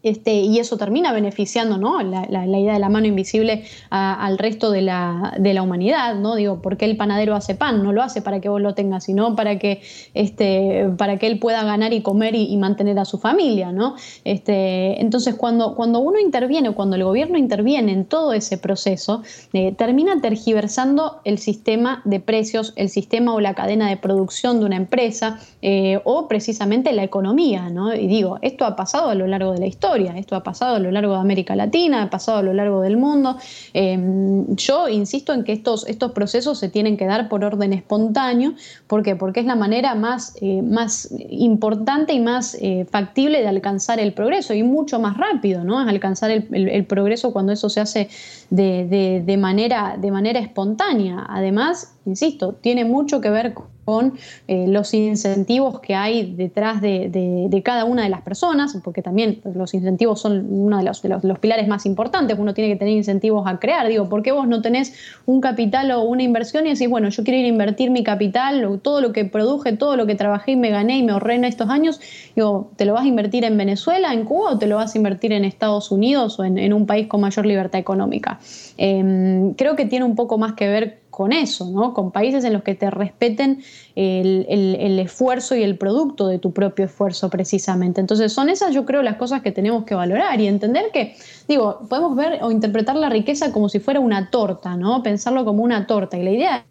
Este, y eso termina beneficiando ¿no? la, idea de la mano invisible al resto de la, humanidad. ¿no? Digo, ¿por qué el panadero hace pan? No lo hace para que vos lo tengas, sino para que, este, para que él pueda ganar y comer y, mantener a su familia. ¿no? Este, entonces, cuando, cuando uno interviene, cuando el gobierno interviene en todo ese proceso, eh, termina tergiversando el sistema de precios, el sistema o la cadena de producción de una empresa eh, o precisamente la economía. ¿no? Y digo, esto ha pasado a lo largo de la historia esto ha pasado a lo largo de América Latina, ha pasado a lo largo del mundo. Em, yo insisto en que estos, estos procesos se tienen que dar por orden espontáneo. ¿Por qué? Porque es la manera más, eh, más importante y más eh, factible de alcanzar el progreso y mucho más rápido, ¿no? Es alcanzar el, progreso cuando eso se hace de, manera, de manera espontánea. Además, insisto, tiene mucho que ver con con eh, los incentivos que hay detrás de, cada una de las personas, porque también los incentivos son uno de los, pilares más importantes, uno tiene que tener incentivos a crear, digo, ¿por qué vos no tenés un capital o una inversión y decís, bueno, yo quiero ir a invertir mi capital, todo lo que produje, todo lo que trabajé y me gané y me ahorré en estos años, digo, ¿te lo vas a invertir en Venezuela, en Cuba o te lo vas a invertir en Estados Unidos o en, un país con mayor libertad económica? Em, creo que tiene un poco más que ver con eso, ¿no? Con países en los que te respeten el, el, esfuerzo y el producto de tu propio esfuerzo precisamente. Entonces son esas yo creo las cosas que tenemos que valorar y entender que, digo, podemos ver o interpretar la riqueza como si fuera una torta, ¿no? Pensarlo como una torta. Y la idea,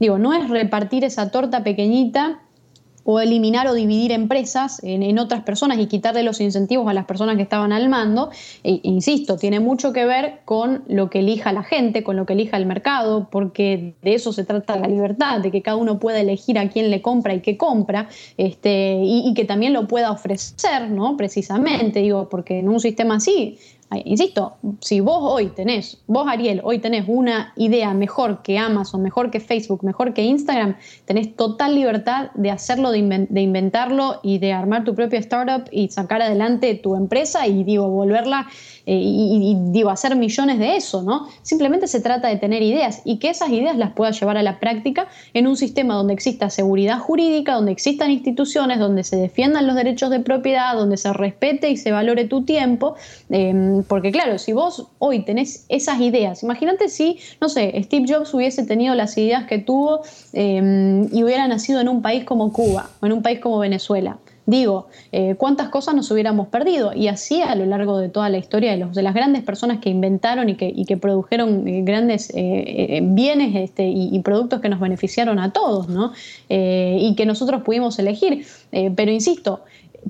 digo, no es repartir esa torta pequeñita o eliminar o dividir empresas en, otras personas y quitarle los incentivos a las personas que estaban al mando, e, insisto, tiene mucho que ver con lo que elija la gente, con lo que elija el mercado, porque de eso se trata la libertad, de que cada uno pueda elegir a quién le compra y qué compra, este, y, y que también lo pueda ofrecer, ¿no? Precisamente, digo, porque en un sistema así Insisto, si vos hoy tenés, vos Ariel, hoy tenés una idea mejor que Amazon, mejor que Facebook, mejor que Instagram, tenés total libertad de hacerlo, de, inventarlo y de armar tu propia startup y sacar adelante tu empresa y digo, volverla eh, y, digo, hacer millones de eso, ¿no? Simplemente se trata de tener ideas y que esas ideas las puedas llevar a la práctica en un sistema donde exista seguridad jurídica, donde existan instituciones, donde se defiendan los derechos de propiedad, donde se respete y se valore tu tiempo. Em, porque claro, si vos hoy tenés esas ideas, imagínate si, no sé, Steve Jobs hubiese tenido las ideas que tuvo em, y hubiera nacido en un país como Cuba o en un país como Venezuela. Digo, eh, ¿cuántas cosas nos hubiéramos perdido? Y así a lo largo de toda la historia de, los, de las grandes personas que inventaron y que, produjeron eh, grandes eh, bienes este, y, y, productos que nos beneficiaron a todos, ¿no? y que nosotros pudimos elegir. pero insisto,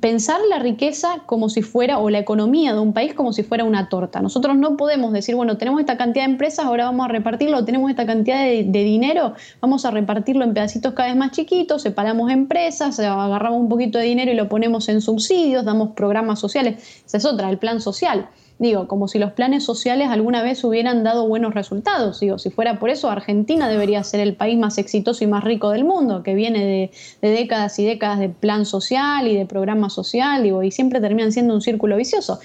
pensar la riqueza como si fuera, o la economía de un país como si fuera una torta. Nosotros no podemos decir, bueno, tenemos esta cantidad de empresas, ahora vamos a repartirlo, tenemos esta cantidad de, dinero, vamos a repartirlo en pedacitos cada vez más chiquitos, separamos empresas, agarramos un poquito de dinero y lo ponemos en subsidios, damos programas sociales. Esa es otra, el plan social. Digo, como si los planes sociales alguna vez hubieran dado buenos resultados. Digo, si fuera por eso, Argentina debería ser el país más exitoso y más rico del mundo, que viene de, décadas y décadas de plan social y de programa social, digo, y siempre terminan siendo un círculo vicioso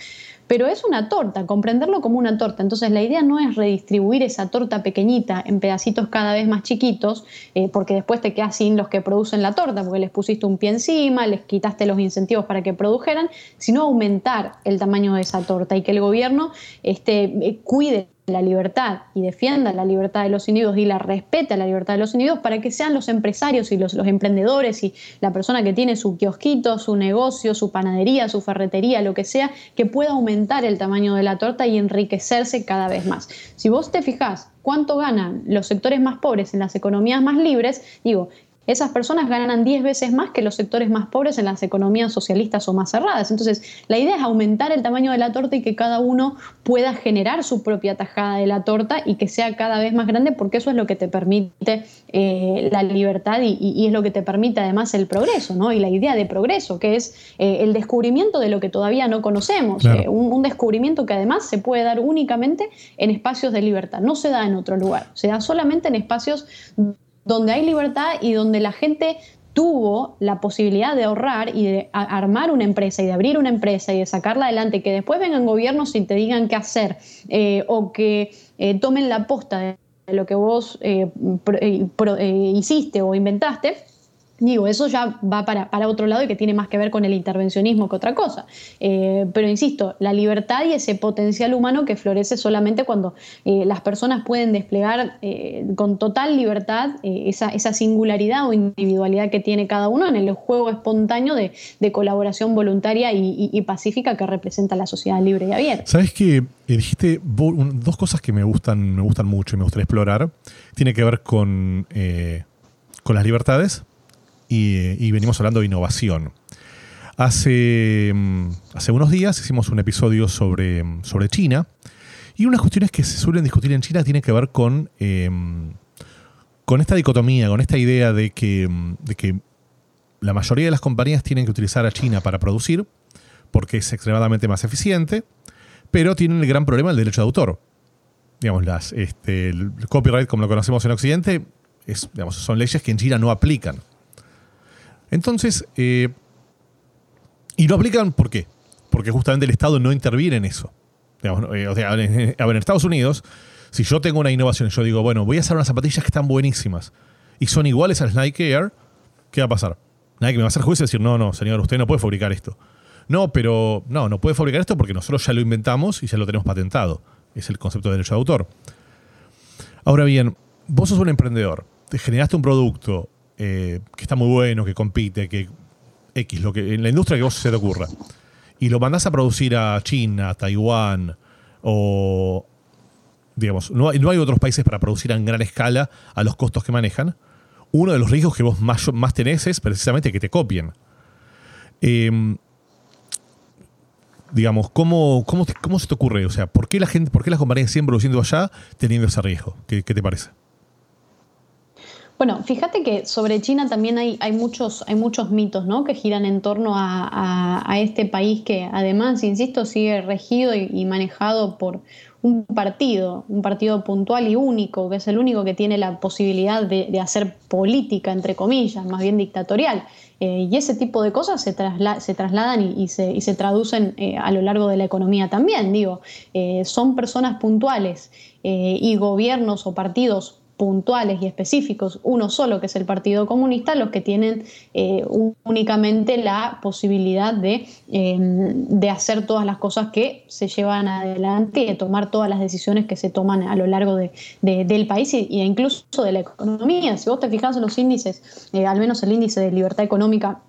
pero es una torta, comprenderlo como una torta. Entonces la idea no es redistribuir esa torta pequeñita en pedacitos cada vez más chiquitos, eh, porque después te quedas sin los que producen la torta, porque les pusiste un pie encima, les quitaste los incentivos para que produjeran, sino aumentar el tamaño de esa torta y que el gobierno este, eh, cuide la libertad y defienda la libertad de los individuos y la respete la libertad de los individuos para que sean los empresarios y los, los, emprendedores y la persona que tiene su kiosquito, su negocio, su panadería, su ferretería, lo que sea, que pueda aumentar el tamaño de la torta y enriquecerse cada vez más. Si vos te fijás cuánto ganan los sectores más pobres en las economías más libres, digo, esas personas ganan 10 veces más que los sectores más pobres en las economías socialistas o más cerradas. Entonces, la idea es aumentar el tamaño de la torta y que cada uno pueda generar su propia tajada de la torta y que sea cada vez más grande porque eso es lo que te permite eh, la libertad y, es lo que te permite además el progreso, ¿no? Y la idea de progreso, que es eh, el descubrimiento de lo que todavía no conocemos, eh, un, un descubrimiento que además se puede dar únicamente en espacios de libertad, no se da en otro lugar, se da solamente en espacios donde hay libertad y donde la gente tuvo la posibilidad de ahorrar y de armar una empresa y de abrir una empresa y de sacarla adelante, que después vengan gobiernos y te digan qué hacer eh, o que eh, tomen la posta de lo que vos eh, hiciste o inventaste, Digo, eso ya va para, otro lado y que tiene más que ver con el intervencionismo que otra cosa. Eh, pero insisto, la libertad y ese potencial humano que florece solamente cuando eh, las personas pueden desplegar eh, con total libertad esa, singularidad o individualidad que tiene cada uno en el juego espontáneo de, colaboración voluntaria y, pacífica que representa la sociedad libre y abierta. Sabes que dijiste dos cosas que me gustan, me gustan mucho y me gustaría explorar. Tiene que ver con, con las libertades y, venimos hablando de innovación. Hace, mm, hace unos días hicimos un episodio sobre, mm, sobre China y unas cuestiones que se suelen discutir en China tienen que ver con, em, con esta dicotomía, con esta idea de que, mm, de que la mayoría de las compañías tienen que utilizar a China para producir porque es extremadamente más eficiente, pero tienen el gran problema del derecho de autor. Digamos, las, este, el copyright como lo conocemos en Occidente es, son leyes que en China no aplican. Entonces, eh, y lo aplican, ¿por qué? Porque justamente el Estado no interviene en eso. Eh, o sea, en Estados Unidos, si yo tengo una innovación y yo digo, bueno, voy a hacer unas zapatillas que están buenísimas y son iguales a las Nike Air, ¿qué va a pasar? Nike me va a hacer juicio y decir, no, no, señor, usted no puede fabricar esto. No, pero no, no puede fabricar esto porque nosotros ya lo inventamos y ya lo tenemos patentado. Es el concepto de derecho de autor. Ahora bien, vos sos un emprendedor, te generaste un producto eh, que está muy bueno, que compite, que X, lo que, en la industria que vos se te ocurra, y lo mandás a producir a China, a Taiwán, o digamos, no hay, otros países para producir en gran escala a los costos que manejan, uno de los riesgos que vos más, tenés es precisamente que te copien. Em, digamos, ¿cómo, cómo, ¿cómo, se te ocurre? O sea, ¿por qué la gente, por qué las compañías siguen produciendo allá teniendo ese riesgo? ¿Qué, qué te parece? Bueno, fíjate que sobre China también hay, muchos, hay muchos mitos ¿no? que giran en torno a, este país que además, insisto, sigue regido y, manejado por un partido, un partido puntual y único, que es el único que tiene la posibilidad de, hacer política, entre comillas, más bien dictatorial. Eh, y ese tipo de cosas se, trasla se trasladan y, y, se, y, se, traducen eh, a lo largo de la economía también. Digo, eh, son personas puntuales y gobiernos o partidos puntuales y específicos, uno solo, que es el Partido Comunista, los que tienen eh, únicamente la posibilidad de, eh, de, hacer todas las cosas que se llevan adelante y de tomar todas las decisiones que se toman a lo largo de, de, del país e incluso de la economía. Si vos te fijas en los índices, eh, al menos el índice de libertad económica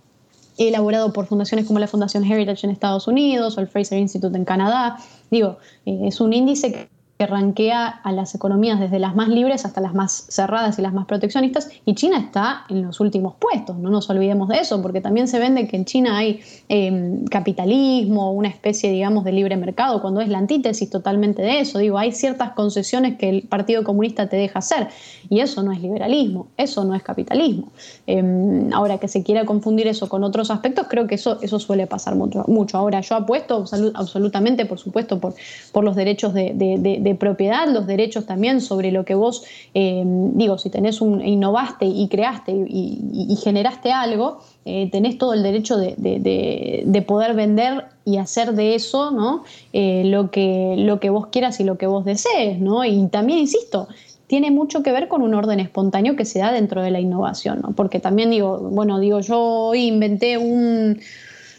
elaborado por fundaciones como la Fundación Heritage en Estados Unidos o el Fraser Institute en Canadá, digo, es un índice que que ranquea a las economías desde las más libres hasta las más cerradas y las más proteccionistas, y China está en los últimos puestos, no nos olvidemos de eso, porque también se vende que en China hay eh, capitalismo, una especie, digamos, de libre mercado, cuando es la antítesis totalmente de eso, digo, hay ciertas concesiones que el Partido Comunista te deja hacer, y eso no es liberalismo, eso no es capitalismo. Eh, ahora, que se quiera confundir eso con otros aspectos, creo que eso, eso suele pasar mucho. mucho. Ahora, yo apuesto absolutamente, por supuesto, por, por los derechos de, de de propiedad, los derechos también sobre lo que vos, eh, digo, si tenés un, innovaste y creaste y, generaste algo, eh, tenés todo el derecho de, de, de, poder vender y hacer de eso ¿no? Eh, lo, que, lo que vos quieras y lo que vos desees. ¿no? Y también, insisto, tiene mucho que ver con un orden espontáneo que se da dentro de la innovación, ¿no? porque también digo, bueno, digo, yo inventé un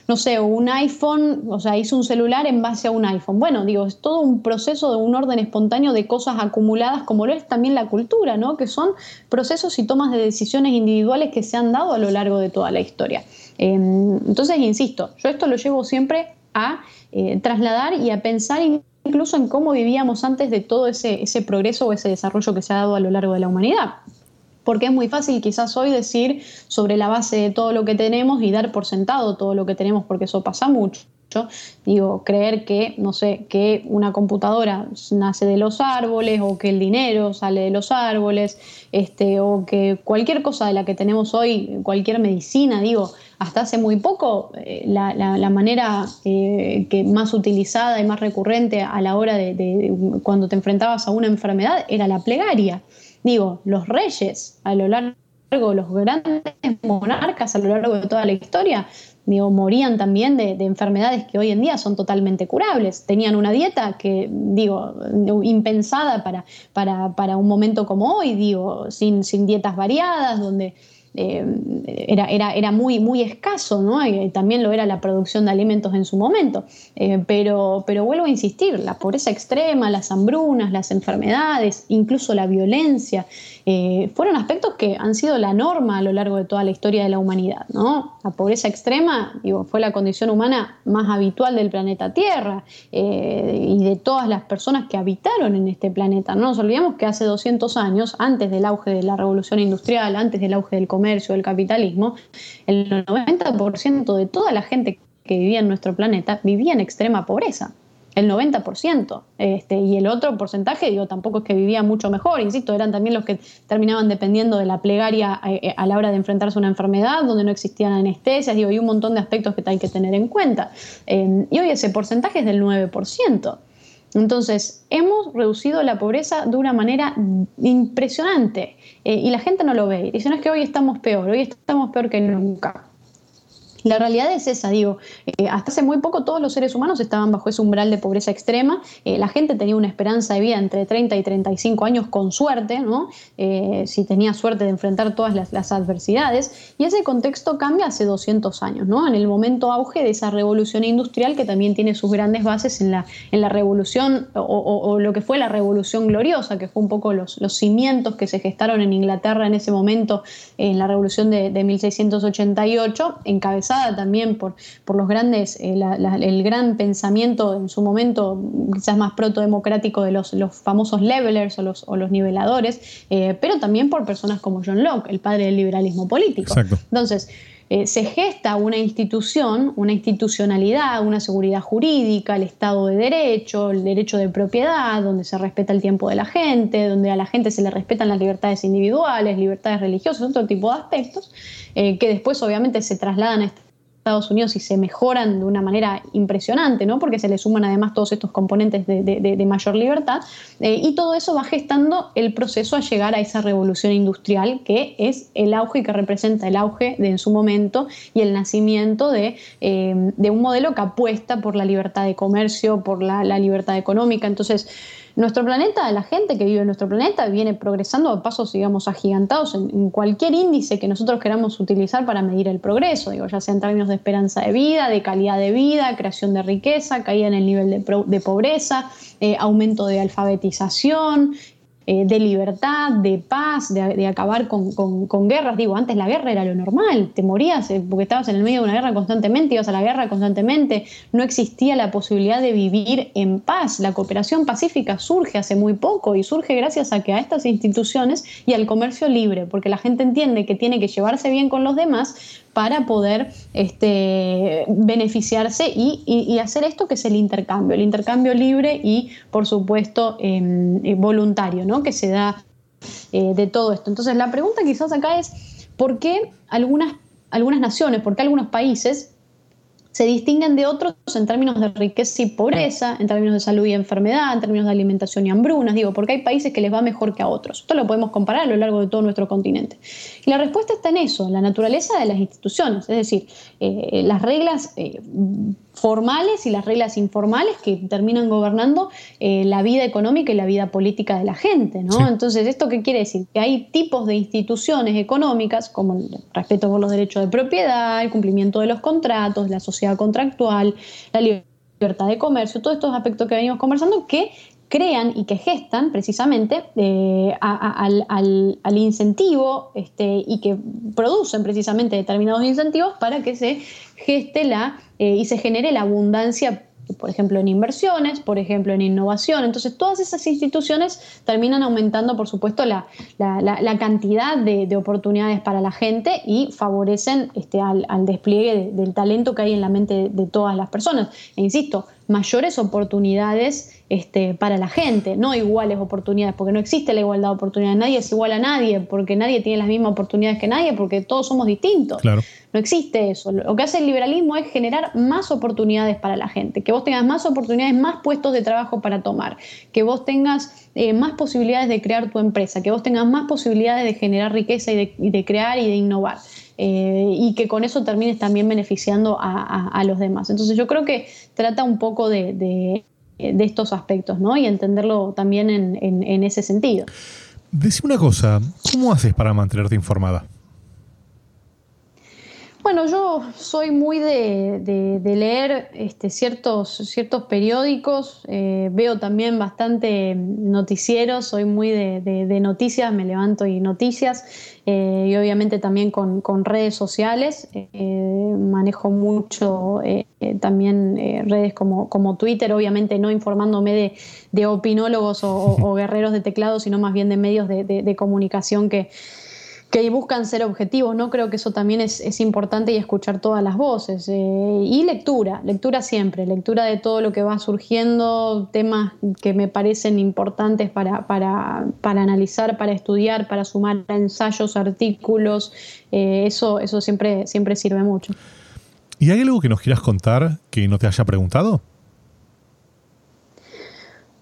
no sé, un iPhone, o sea, hizo un celular en base a un iPhone. Bueno, digo, es todo un proceso de un orden espontáneo de cosas acumuladas, como lo es también la cultura, ¿no? Que son procesos y tomas de decisiones individuales que se han dado a lo largo de toda la historia. Em, entonces, insisto, yo esto lo llevo siempre a eh, trasladar y a pensar incluso en cómo vivíamos antes de todo ese, ese progreso o ese desarrollo que se ha dado a lo largo de la humanidad porque es muy fácil quizás hoy decir sobre la base de todo lo que tenemos y dar por sentado todo lo que tenemos, porque eso pasa mucho. Digo, creer que, no sé, que una computadora nace de los árboles o que el dinero sale de los árboles, este, o que cualquier cosa de la que tenemos hoy, cualquier medicina, digo, hasta hace muy poco, eh, la, manera eh, que más utilizada y más recurrente a la hora de cuando te enfrentabas a una enfermedad era la plegaria. Digo, los reyes a lo largo, los grandes monarcas a lo largo de toda la historia, digo, morían también de, de, enfermedades que hoy en día son totalmente curables. Tenían una dieta que, digo, impensada para, para, para un momento como hoy, digo, sin, sin dietas variadas, donde eh, era, era, era, muy, muy escaso, ¿no? Y también lo era la producción de alimentos en su momento. Eh, pero, pero vuelvo a insistir, la pobreza extrema, las hambrunas, las enfermedades, incluso la violencia, eh, fueron aspectos que han sido la norma a lo largo de toda la historia de la humanidad. ¿no? La pobreza extrema fue la condición humana más habitual del planeta Tierra eh, y de todas las personas que habitaron en este planeta. No nos olvidemos que hace 200 años, antes del auge de la revolución industrial, antes del auge del comercio, del capitalismo, el 90% de toda la gente que vivía en nuestro planeta vivía en extrema pobreza el 90%. Este, y el otro porcentaje, digo, tampoco es que vivía mucho mejor, insisto, eran también los que terminaban dependiendo de la plegaria a, eh, a la hora de enfrentarse a una enfermedad, donde no existían anestesias, digo, y un montón de aspectos que hay que tener en cuenta. Eh, y hoy ese porcentaje es del 9%. Entonces, hemos reducido la pobreza de una manera impresionante eh, y la gente no lo ve. Dice, no es que hoy estamos peor, hoy estamos peor que nunca. La realidad es esa, digo, eh, hasta hace muy poco todos los seres humanos estaban bajo ese umbral de pobreza extrema, eh, la gente tenía una esperanza de vida entre 30 y 35 años con suerte, ¿no? Eh, si tenía suerte de enfrentar todas las, adversidades, y ese contexto cambia hace 200 años, ¿no? En el momento auge de esa revolución industrial que también tiene sus grandes bases en la, en la revolución o, lo que fue la revolución gloriosa, que fue un poco los, los cimientos que se gestaron en Inglaterra en ese momento, en la revolución de, de 1688, encabezada también por, por los grandes, eh, el gran pensamiento en su momento quizás más proto-democrático de los, los famosos levelers o los, o los niveladores, eh, pero también por personas como John Locke, el padre del liberalismo político. Entonces, eh, se gesta una institución, una institucionalidad, una seguridad jurídica, el Estado de Derecho, el derecho de propiedad, donde se respeta el tiempo de la gente, donde a la gente se le respetan las libertades individuales, libertades religiosas, otro tipo de aspectos, que después obviamente se trasladan a Estados Unidos y se mejoran de una manera impresionante, ¿no? porque se le suman además todos estos componentes de, mayor libertad, eh, y todo eso va gestando el proceso a llegar a esa revolución industrial que es el auge y que representa el auge de en su momento y el nacimiento de, eh, un modelo que apuesta por la libertad de comercio, por la, la libertad económica. Entonces, nuestro planeta, la gente que vive en nuestro planeta, viene progresando a pasos, digamos, agigantados en, cualquier índice que nosotros queramos utilizar para medir el progreso, digo, ya sea en términos de esperanza de vida, de calidad de vida, creación de riqueza, caída en el nivel de, pobreza, eh, aumento de alfabetización, eh, de libertad, de paz, de, acabar con, guerras. Digo, antes la guerra era lo normal, te morías eh, porque estabas en el medio de una guerra constantemente, ibas a la guerra constantemente, no existía la posibilidad de vivir en paz. La cooperación pacífica surge hace muy poco y surge gracias a que a estas instituciones y al comercio libre, porque la gente entiende que tiene que llevarse bien con los demás para poder este, beneficiarse y, hacer esto que es el intercambio, el intercambio libre y, por supuesto, em, eh, voluntario, ¿no? que se da eh, de todo esto. Entonces, la pregunta quizás acá es, ¿por qué algunas, algunas naciones, por qué algunos países se distinguen de otros en términos de riqueza y pobreza, en términos de salud y enfermedad, en términos de alimentación y hambrunas, digo, porque hay países que les va mejor que a otros. Esto lo podemos comparar a lo largo de todo nuestro continente. Y la respuesta está en eso, en la naturaleza de las instituciones, es decir, eh, las reglas eh, formales y las reglas informales que terminan gobernando eh, la vida económica y la vida política de la gente. ¿no? Entonces, ¿esto qué quiere decir? Que hay tipos de instituciones económicas, como el respeto por los derechos de propiedad, el cumplimiento de los contratos, la sociedad contractual, la libertad de comercio, todos estos aspectos que venimos conversando, que crean y que gestan precisamente eh, al, incentivo este, y que producen precisamente determinados incentivos para que se geste la eh, y se genere la abundancia por ejemplo, en inversiones, por ejemplo, en innovación. Entonces, todas esas instituciones terminan aumentando, por supuesto, la, cantidad de, oportunidades para la gente y favorecen este, al, despliegue del talento que hay en la mente de, de todas las personas. E insisto, mayores oportunidades este, para la gente, no iguales oportunidades, porque no existe la igualdad de oportunidades, nadie es igual a nadie, porque nadie tiene las mismas oportunidades que nadie, porque todos somos distintos. Claro. No existe eso. Lo que hace el liberalismo es generar más oportunidades para la gente, que vos tengas más oportunidades, más puestos de trabajo para tomar, que vos tengas eh, más posibilidades de crear tu empresa, que vos tengas más posibilidades de generar riqueza y de, crear y de innovar. Eh, y que con eso termines también beneficiando a, los demás. Entonces yo creo que trata un poco de de estos aspectos, ¿no? Y entenderlo también en, ese sentido. Decime una cosa, ¿cómo haces para mantenerte informada? Bueno, yo soy muy de, leer este, ciertos, ciertos periódicos, eh, veo también bastante noticieros, soy muy de, noticias, me levanto y noticias, eh, y obviamente también con, redes sociales, eh, manejo mucho también redes como, como Twitter, obviamente no informándome de, opinólogos o, guerreros de teclado, sino más bien de medios de comunicación que que buscan ser objetivos, ¿no? Creo que eso también es, importante y escuchar todas las voces. Eh, y lectura, lectura siempre, lectura de todo lo que va surgiendo, temas que me parecen importantes para, para, analizar, para estudiar, para sumar ensayos, artículos, eh, eso, eso siempre, siempre sirve mucho. ¿Y hay algo que nos quieras contar que no te haya preguntado?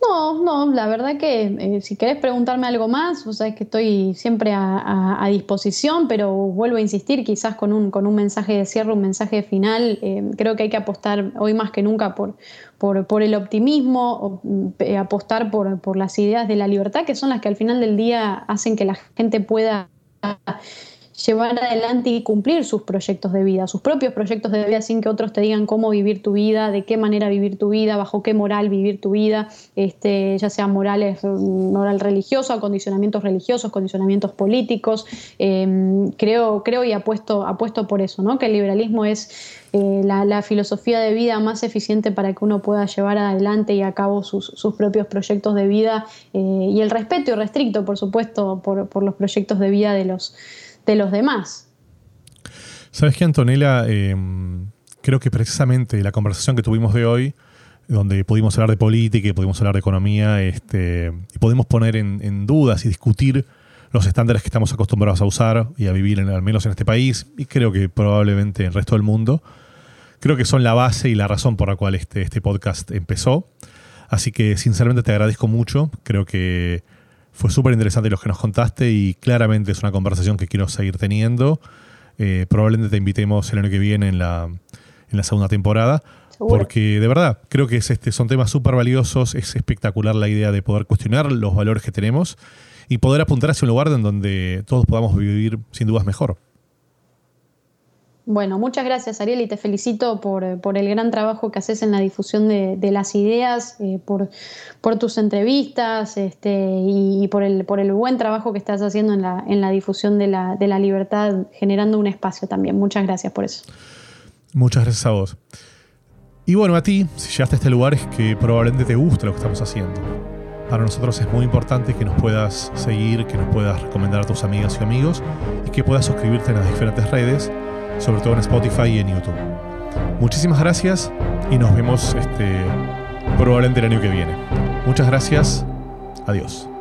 No, No, la verdad que eh, si querés preguntarme algo más, vos sabés que estoy siempre a, disposición, pero vuelvo a insistir, quizás con un, con un mensaje de cierre, un mensaje final, eh, creo que hay que apostar hoy más que nunca por, por, el optimismo, eh, apostar por, por las ideas de la libertad, que son las que al final del día hacen que la gente pueda llevar adelante y cumplir sus proyectos de vida, sus propios proyectos de vida sin que otros te digan cómo vivir tu vida, de qué manera vivir tu vida, bajo qué moral vivir tu vida, este, ya sea morales, moral religioso, condicionamientos religiosos, condicionamientos políticos. Em, creo, creo y apuesto, apuesto por eso, ¿no? que el liberalismo es eh, la, filosofía de vida más eficiente para que uno pueda llevar adelante y a cabo sus, propios proyectos de vida eh, y el respeto y restricto, por supuesto, por los proyectos de vida de los de los demás. Sabes que Antonella, em, creo que precisamente la conversación que tuvimos de hoy, donde pudimos hablar de política pudimos hablar de economía, este, y pudimos poner en, dudas y discutir los estándares que estamos acostumbrados a usar y a vivir, al menos en este país, y creo que probablemente en el resto del mundo, creo que son la base y la razón por la cual este, este podcast empezó. Así que sinceramente te agradezco mucho. Creo que fue súper interesante lo que nos contaste y claramente es una conversación que quiero seguir teniendo. Eh, probablemente te invitemos el año que viene en la, en la segunda temporada. Porque de verdad, creo que es este, son temas súper valiosos, es espectacular la idea de poder cuestionar los valores que tenemos y poder apuntar hacia un lugar en donde todos podamos vivir sin dudas mejor. Bueno, muchas gracias Ariel y te felicito por, el gran trabajo que haces en la difusión de, las ideas, eh, por, tus entrevistas este, y, por, el, buen trabajo que estás haciendo en la, en la difusión de la, de la libertad, generando un espacio también. Muchas gracias por eso. Muchas gracias a vos. Y bueno, a ti, si llegaste a este lugar es que probablemente te gusta lo que estamos haciendo. Para nosotros es muy importante que nos puedas seguir, que nos puedas recomendar a tus amigas y amigos y que puedas suscribirte en las diferentes redes sobre todo en Spotify y en YouTube. Muchísimas gracias y nos vemos este, probablemente el año que viene. Muchas gracias. Adiós.